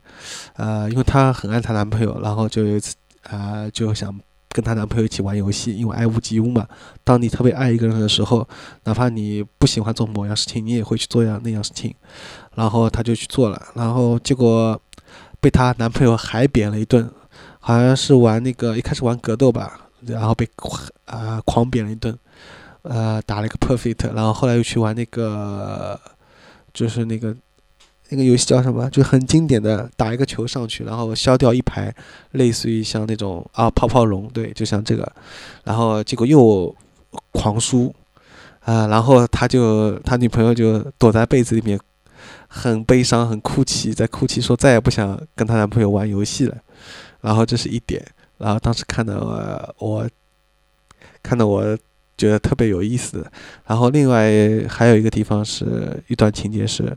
呃，因为她很爱她男朋友，然后就有一次，啊，就想跟她男朋友一起玩游戏，因为爱屋及乌嘛。当你特别爱一个人的时候，哪怕你不喜欢做某样事情，你也会去做样那样事情。然后她就去做了，然后结果被她男朋友海扁了一顿。好像是玩那个一开始玩格斗吧，然后被啊狂扁了一顿，呃打了一个 perfect，然后后来又去玩那个就是那个那个游戏叫什么？就很经典的打一个球上去，然后消掉一排，类似于像那种啊泡泡龙，对，就像这个，然后结果又狂输啊，然后他就他女朋友就躲在被子里面，很悲伤，很哭泣，在哭泣说再也不想跟她男朋友玩游戏了。然后这是一点，然后当时看的我，看的我觉得特别有意思。然后另外还有一个地方是一段情节是，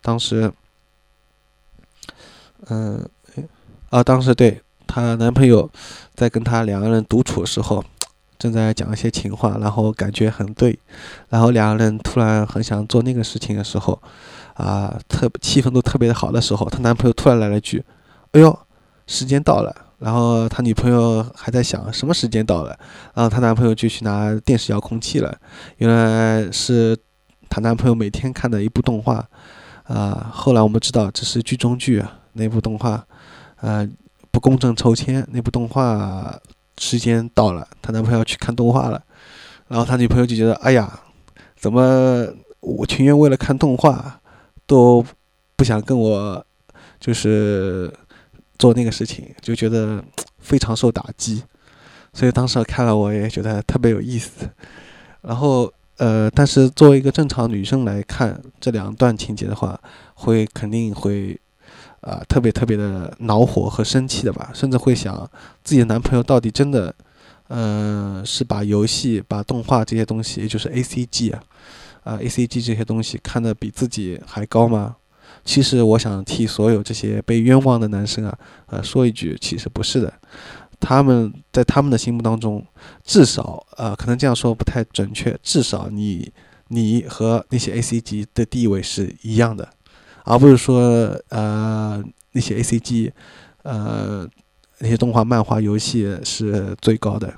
当时，嗯，啊，当时对她男朋友在跟她两个人独处的时候，正在讲一些情话，然后感觉很对，然后两个人突然很想做那个事情的时候，啊，特气氛都特别的好的时候，她男朋友突然来了句：“哎呦。”时间到了，然后他女朋友还在想什么时间到了，然后她男朋友就去拿电视遥控器了。原来是她男朋友每天看的一部动画，啊，后来我们知道这是剧中剧，那部动画，呃，不公正抽签那部动画时间到了，她男朋友要去看动画了，然后她女朋友就觉得，哎呀，怎么我情愿为了看动画，都不想跟我，就是。做那个事情就觉得非常受打击，所以当时看了我也觉得特别有意思。然后呃，但是作为一个正常女生来看这两段情节的话，会肯定会啊特别特别的恼火和生气的吧，甚至会想自己的男朋友到底真的嗯是把游戏、把动画这些东西，也就是 A C G 啊啊 A C G 这些东西看得比自己还高吗？其实我想替所有这些被冤枉的男生啊，呃，说一句，其实不是的。他们在他们的心目当中，至少，呃，可能这样说不太准确，至少你，你和那些 A C G 的地位是一样的，而不是说呃那些 A C G，呃那些动画、漫画、游戏是最高的。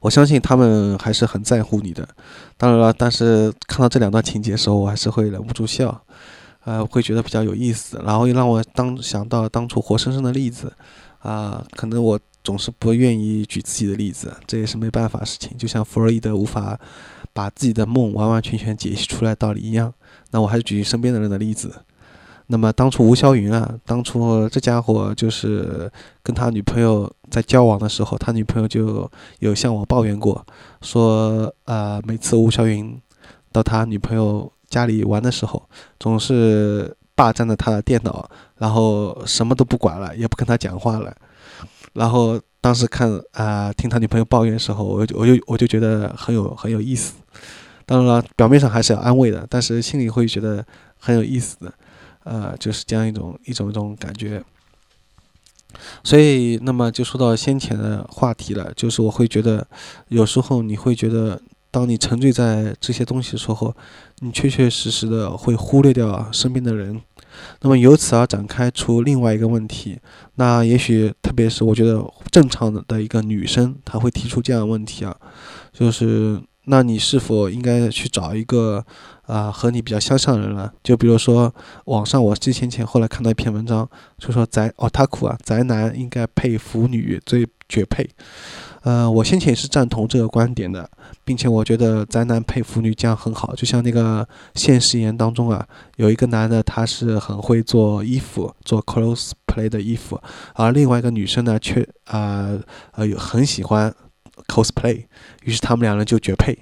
我相信他们还是很在乎你的。当然了，但是看到这两段情节的时候，我还是会忍不住笑，呃，会觉得比较有意思，然后又让我当想到当初活生生的例子，啊，可能我总是不愿意举自己的例子，这也是没办法事情。就像弗洛伊德无法把自己的梦完完全全解析出来道理一样，那我还是举身边的人的例子。那么当初吴霄云啊，当初这家伙就是跟他女朋友在交往的时候，他女朋友就有向我抱怨过，说啊，每次吴霄云到他女朋友家里玩的时候，总是霸占着他的电脑，然后什么都不管了，也不跟他讲话了。然后当时看啊，听他女朋友抱怨的时候，我就我就我就觉得很有很有意思。当然了，表面上还是要安慰的，但是心里会觉得很有意思的。呃，就是这样一种一种一种感觉，所以那么就说到先前的话题了，就是我会觉得，有时候你会觉得，当你沉醉在这些东西的时候，你确确实实的会忽略掉身边的人，那么由此而展开出另外一个问题，那也许特别是我觉得正常的一个女生，她会提出这样的问题啊，就是。那你是否应该去找一个啊和你比较相像的人了？就比如说网上我之前前后来看到一篇文章，就说宅哦他苦啊，宅男应该配腐女最绝配。呃，我先前也是赞同这个观点的，并且我觉得宅男配腐女这样很好。就像那个现实言当中啊，有一个男的他是很会做衣服，做 cosplay 的衣服，而另外一个女生呢却啊呃有很喜欢。cosplay，于是他们两人就绝配，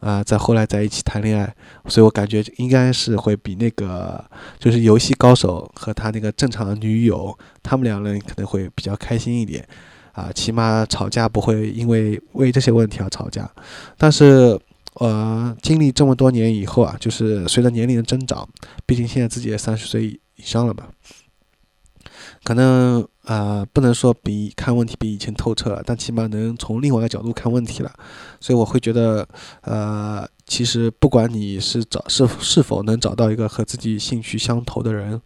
啊，在后来在一起谈恋爱，所以我感觉应该是会比那个就是游戏高手和他那个正常的女友，他们两人可能会比较开心一点，啊，起码吵架不会因为为这些问题而吵架。但是，呃，经历这么多年以后啊，就是随着年龄的增长，毕竟现在自己也三十岁以上了吧。可能啊，不能说比看问题比以前透彻了，但起码能从另外一个角度看问题了。所以我会觉得，呃，其实不管你是找是是否能找到一个和自己兴趣相投的人，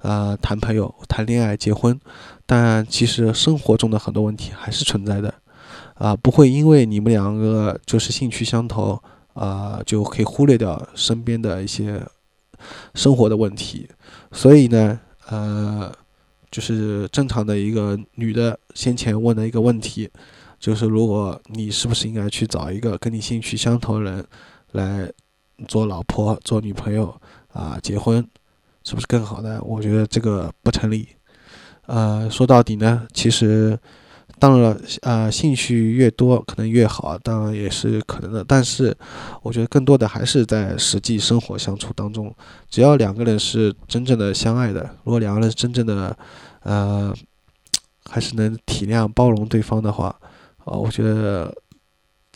呃，谈朋友、谈恋爱、结婚，但其实生活中的很多问题还是存在的，啊，不会因为你们两个就是兴趣相投，啊，就可以忽略掉身边的一些生活的问题。所以呢，呃。就是正常的一个女的先前问的一个问题，就是如果你是不是应该去找一个跟你兴趣相投的人来做老婆、做女朋友啊？结婚是不是更好呢？我觉得这个不成立。呃，说到底呢，其实当然了，呃，兴趣越多可能越好，当然也是可能的。但是我觉得更多的还是在实际生活相处当中，只要两个人是真正的相爱的，如果两个人是真正的。呃，还是能体谅包容对方的话，啊，我觉得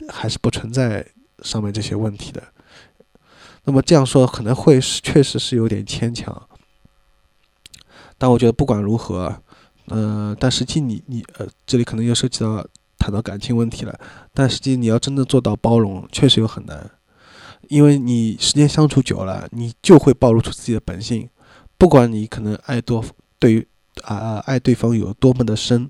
还是不存在上面这些问题的。那么这样说可能会是确实是有点牵强，但我觉得不管如何，嗯，但实际你你呃，这里可能又涉及到谈到感情问题了。但实际你要真的做到包容，确实又很难，因为你时间相处久了，你就会暴露出自己的本性，不管你可能爱多对于。啊，爱对方有多么的深，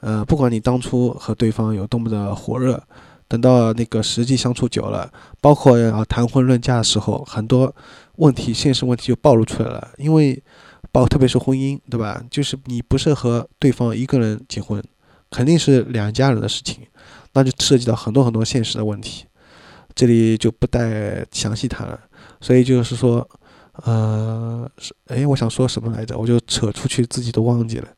呃，不管你当初和对方有多么的火热，等到那个实际相处久了，包括要谈婚论嫁的时候，很多问题、现实问题就暴露出来了。因为，包特别是婚姻，对吧？就是你不是和对方一个人结婚，肯定是两家人的事情，那就涉及到很多很多现实的问题，这里就不带详细谈了。所以就是说。呃，是哎，我想说什么来着？我就扯出去，自己都忘记了。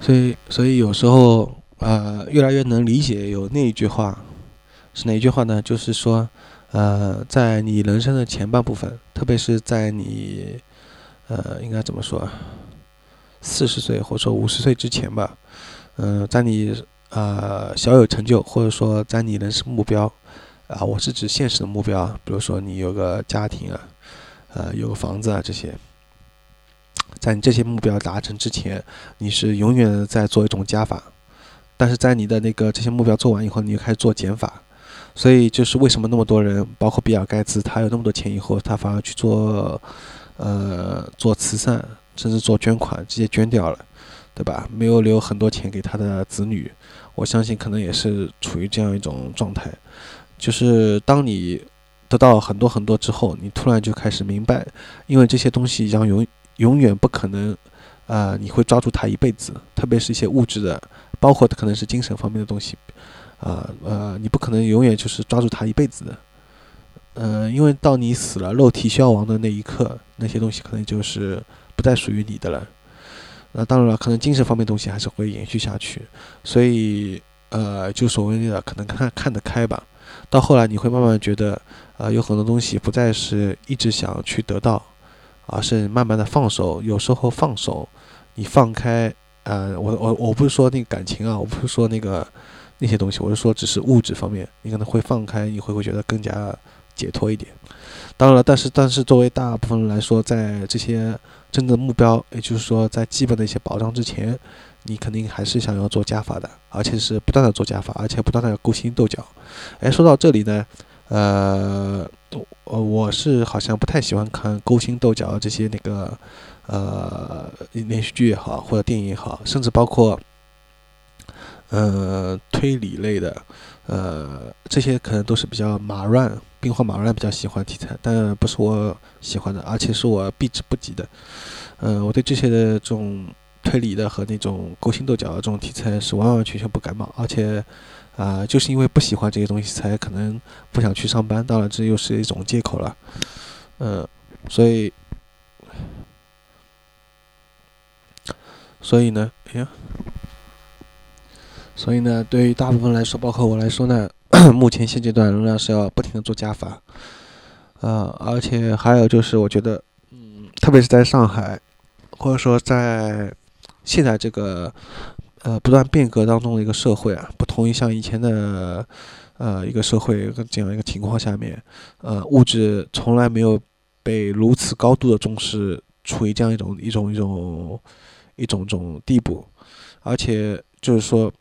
所以，所以有时候，呃，越来越能理解有那一句话，是哪一句话呢？就是说，呃，在你人生的前半部分，特别是在你，呃，应该怎么说？四十岁或者说五十岁之前吧，嗯，在你呃小有成就，或者说在你人生目标。啊，我是指现实的目标，比如说你有个家庭啊，呃，有个房子啊，这些，在你这些目标达成之前，你是永远在做一种加法，但是在你的那个这些目标做完以后，你就开始做减法，所以就是为什么那么多人，包括比尔盖茨，他有那么多钱以后，他反而去做，呃，做慈善，甚至做捐款，直接捐掉了，对吧？没有留很多钱给他的子女。我相信可能也是处于这样一种状态，就是当你得到很多很多之后，你突然就开始明白，因为这些东西将永永远不可能，呃，你会抓住它一辈子，特别是一些物质的，包括可能是精神方面的东西。啊呃，你不可能永远就是抓住它一辈子的，嗯，因为到你死了，肉体消亡的那一刻，那些东西可能就是不再属于你的了。那当然了，可能精神方面东西还是会延续下去，所以呃，就所谓的可能看看得开吧。到后来你会慢慢觉得，呃，有很多东西不再是一直想去得到，而是慢慢的放手。有时候放手，你放开，呃，我我我不是说那个感情啊，我不是说那个。那些东西，我是说，只是物质方面，你可能会放开，你会会觉得更加解脱一点。当然了，但是但是作为大部分人来说，在这些真正的目标，也就是说在基本的一些保障之前，你肯定还是想要做加法的，而且是不断的做加法，而且不断的勾心斗角。哎，说到这里呢，呃，我我是好像不太喜欢看勾心斗角这些那个呃连续剧也好，或者电影也好，甚至包括。呃，推理类的，呃，这些可能都是比较马乱，兵荒马乱比较喜欢题材，但不是我喜欢的，而且是我避之不及的。嗯，我对这些的这种推理的和那种勾心斗角的这种题材是完完全全不感冒，而且啊，就是因为不喜欢这些东西，才可能不想去上班。当然，这又是一种借口了。嗯，所以，所以呢，哎呀。所以呢，对于大部分来说，包括我来说呢，目前现阶段仍然是要不停的做加法，呃，而且还有就是，我觉得，嗯，特别是在上海，或者说在现在这个呃不断变革当中的一个社会啊，不同于像以前的呃一个社会这样一个情况下面，呃，物质从来没有被如此高度的重视，处于这样一种一种一种一种种地步，而且就是说。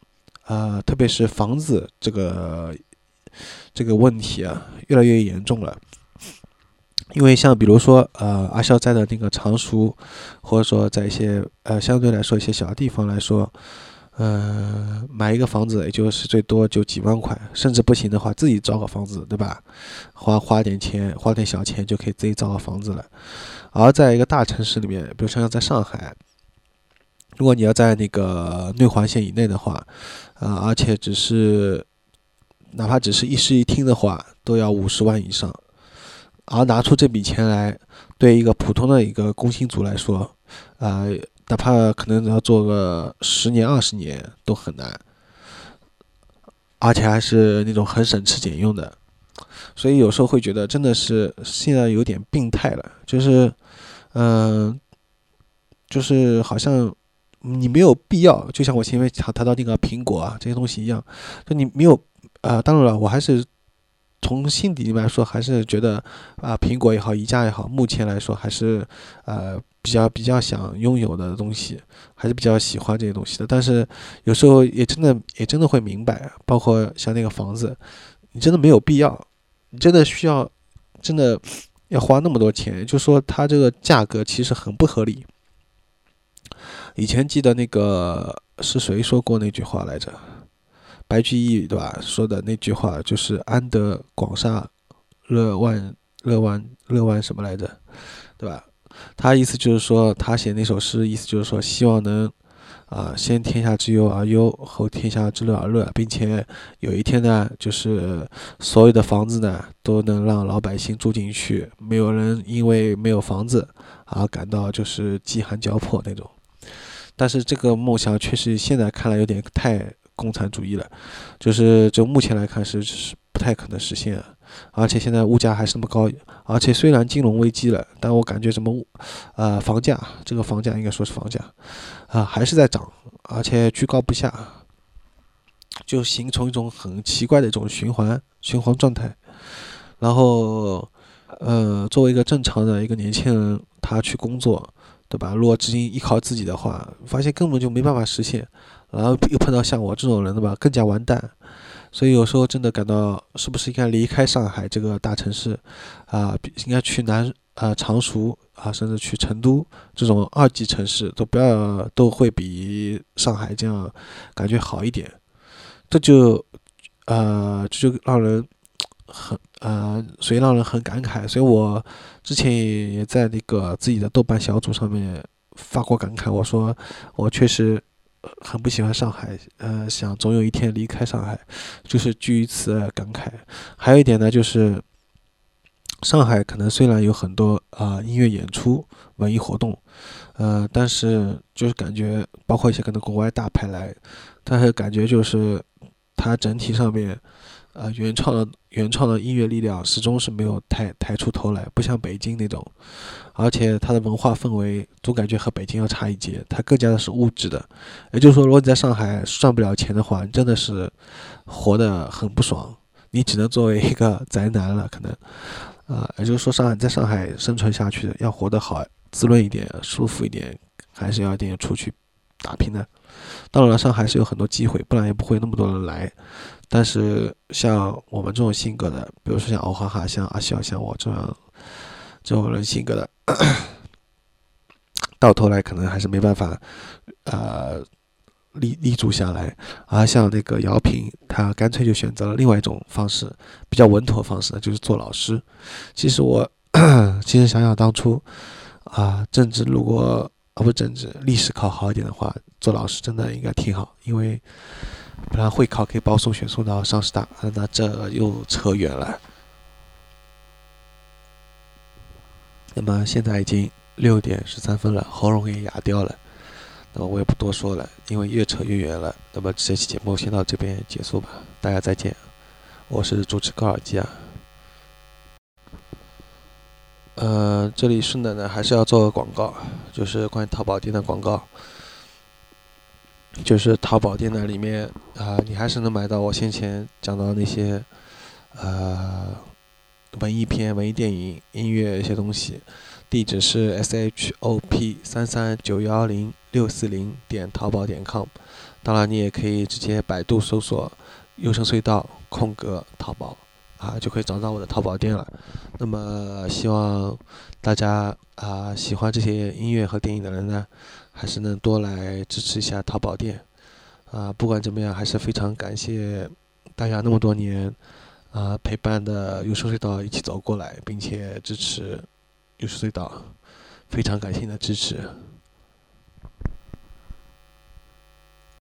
啊，特别是房子这个这个问题啊，越来越严重了。因为像比如说，呃，阿肖在的那个常熟，或者说在一些呃相对来说一些小地方来说，呃，买一个房子也就是最多就几万块，甚至不行的话自己找个房子，对吧？花花点钱，花点小钱就可以自己造个房子了。而在一个大城市里面，比如像在上海。如果你要在那个内环线以内的话，啊，而且只是哪怕只是一室一厅的话，都要五十万以上。而拿出这笔钱来，对一个普通的一个工薪族来说，啊，哪怕可能要做个十年二十年都很难，而且还是那种很省吃俭用的。所以有时候会觉得真的是现在有点病态了，就是，嗯，就是好像。你没有必要，就像我前面谈谈到那个苹果啊这些东西一样，就你没有啊。当然了，我还是从心底里面来说，还是觉得啊，苹果也好，宜家也好，目前来说还是呃比较比较想拥有的东西，还是比较喜欢这些东西的。但是有时候也真的也真的会明白，包括像那个房子，你真的没有必要，你真的需要真的要花那么多钱，就说它这个价格其实很不合理。以前记得那个是谁说过那句话来着？白居易对吧？说的那句话就是“安得广厦乐万乐万乐万什么来着？对吧？他意思就是说，他写那首诗，意思就是说，希望能啊，先天下之忧而忧，后天下之乐而乐，并且有一天呢，就是所有的房子呢，都能让老百姓住进去，没有人因为没有房子而感到就是饥寒交迫那种。但是这个梦想确实现在看来有点太共产主义了，就是就目前来看是是不太可能实现，啊而且现在物价还是那么高，而且虽然金融危机了，但我感觉什么物，呃房价这个房价应该说是房价，啊还是在涨，而且居高不下，就形成一种很奇怪的一种循环循环状态，然后呃作为一个正常的一个年轻人，他去工作。对吧？如果资金依靠自己的话，发现根本就没办法实现，然后又碰到像我这种人，对吧？更加完蛋。所以有时候真的感到是不是应该离开上海这个大城市，啊，应该去南啊常熟啊，甚至去成都这种二级城市都不要都会比上海这样感觉好一点。这就呃这就让人很呃，所以让人很感慨。所以我之前也也在那个自己的豆瓣小组上面发过感慨，我说我确实。很不喜欢上海，呃，想总有一天离开上海，就是据于此感慨。还有一点呢，就是上海可能虽然有很多啊音乐演出、文艺活动，呃，但是就是感觉，包括一些可能国外大牌来，但是感觉就是它整体上面。呃，原创的原创的音乐力量始终是没有抬抬出头来，不像北京那种，而且它的文化氛围总感觉和北京要差一截，它更加的是物质的。也就是说，如果你在上海赚不了钱的话，你真的是活得很不爽，你只能作为一个宅男了，可能。啊，也就是说，上海在上海生存下去，要活得好、滋润一点、舒服一点，还是要点出去打拼的。当然了，上海是有很多机会，不然也不会那么多人来。但是像我们这种性格的，比如说像敖哈哈、像阿笑、像我这样这种人性格的，到头来可能还是没办法，呃，立立足下来。而像那个姚平，他干脆就选择了另外一种方式，比较稳妥方式呢，就是做老师。其实我 其实想想当初啊，政治如果啊不政治，历史考好一点的话，做老师真的应该挺好，因为。不然会考可以保送选送到上师大，那这又扯远了。那么现在已经六点十三分了，喉咙也哑掉了，那么我也不多说了，因为越扯越远了。那么这期节目先到这边结束吧，大家再见，我是主持高尔基啊。呃，这里顺带呢还是要做个广告，就是关于淘宝店的广告。就是淘宝店的，里面啊，你还是能买到我先前讲到那些，呃，文艺片、文艺电影、音乐一些东西。地址是 s h o p 三三九幺零六四零点淘宝点 com。当然，你也可以直接百度搜索“优声隧道”空格淘宝啊，就可以找到我的淘宝店了。那么，希望大家啊喜欢这些音乐和电影的人呢。还是能多来支持一下淘宝店，啊，不管怎么样，还是非常感谢大家那么多年啊陪伴的优秀隧道一起走过来，并且支持优秀隧道，非常感谢你的支持。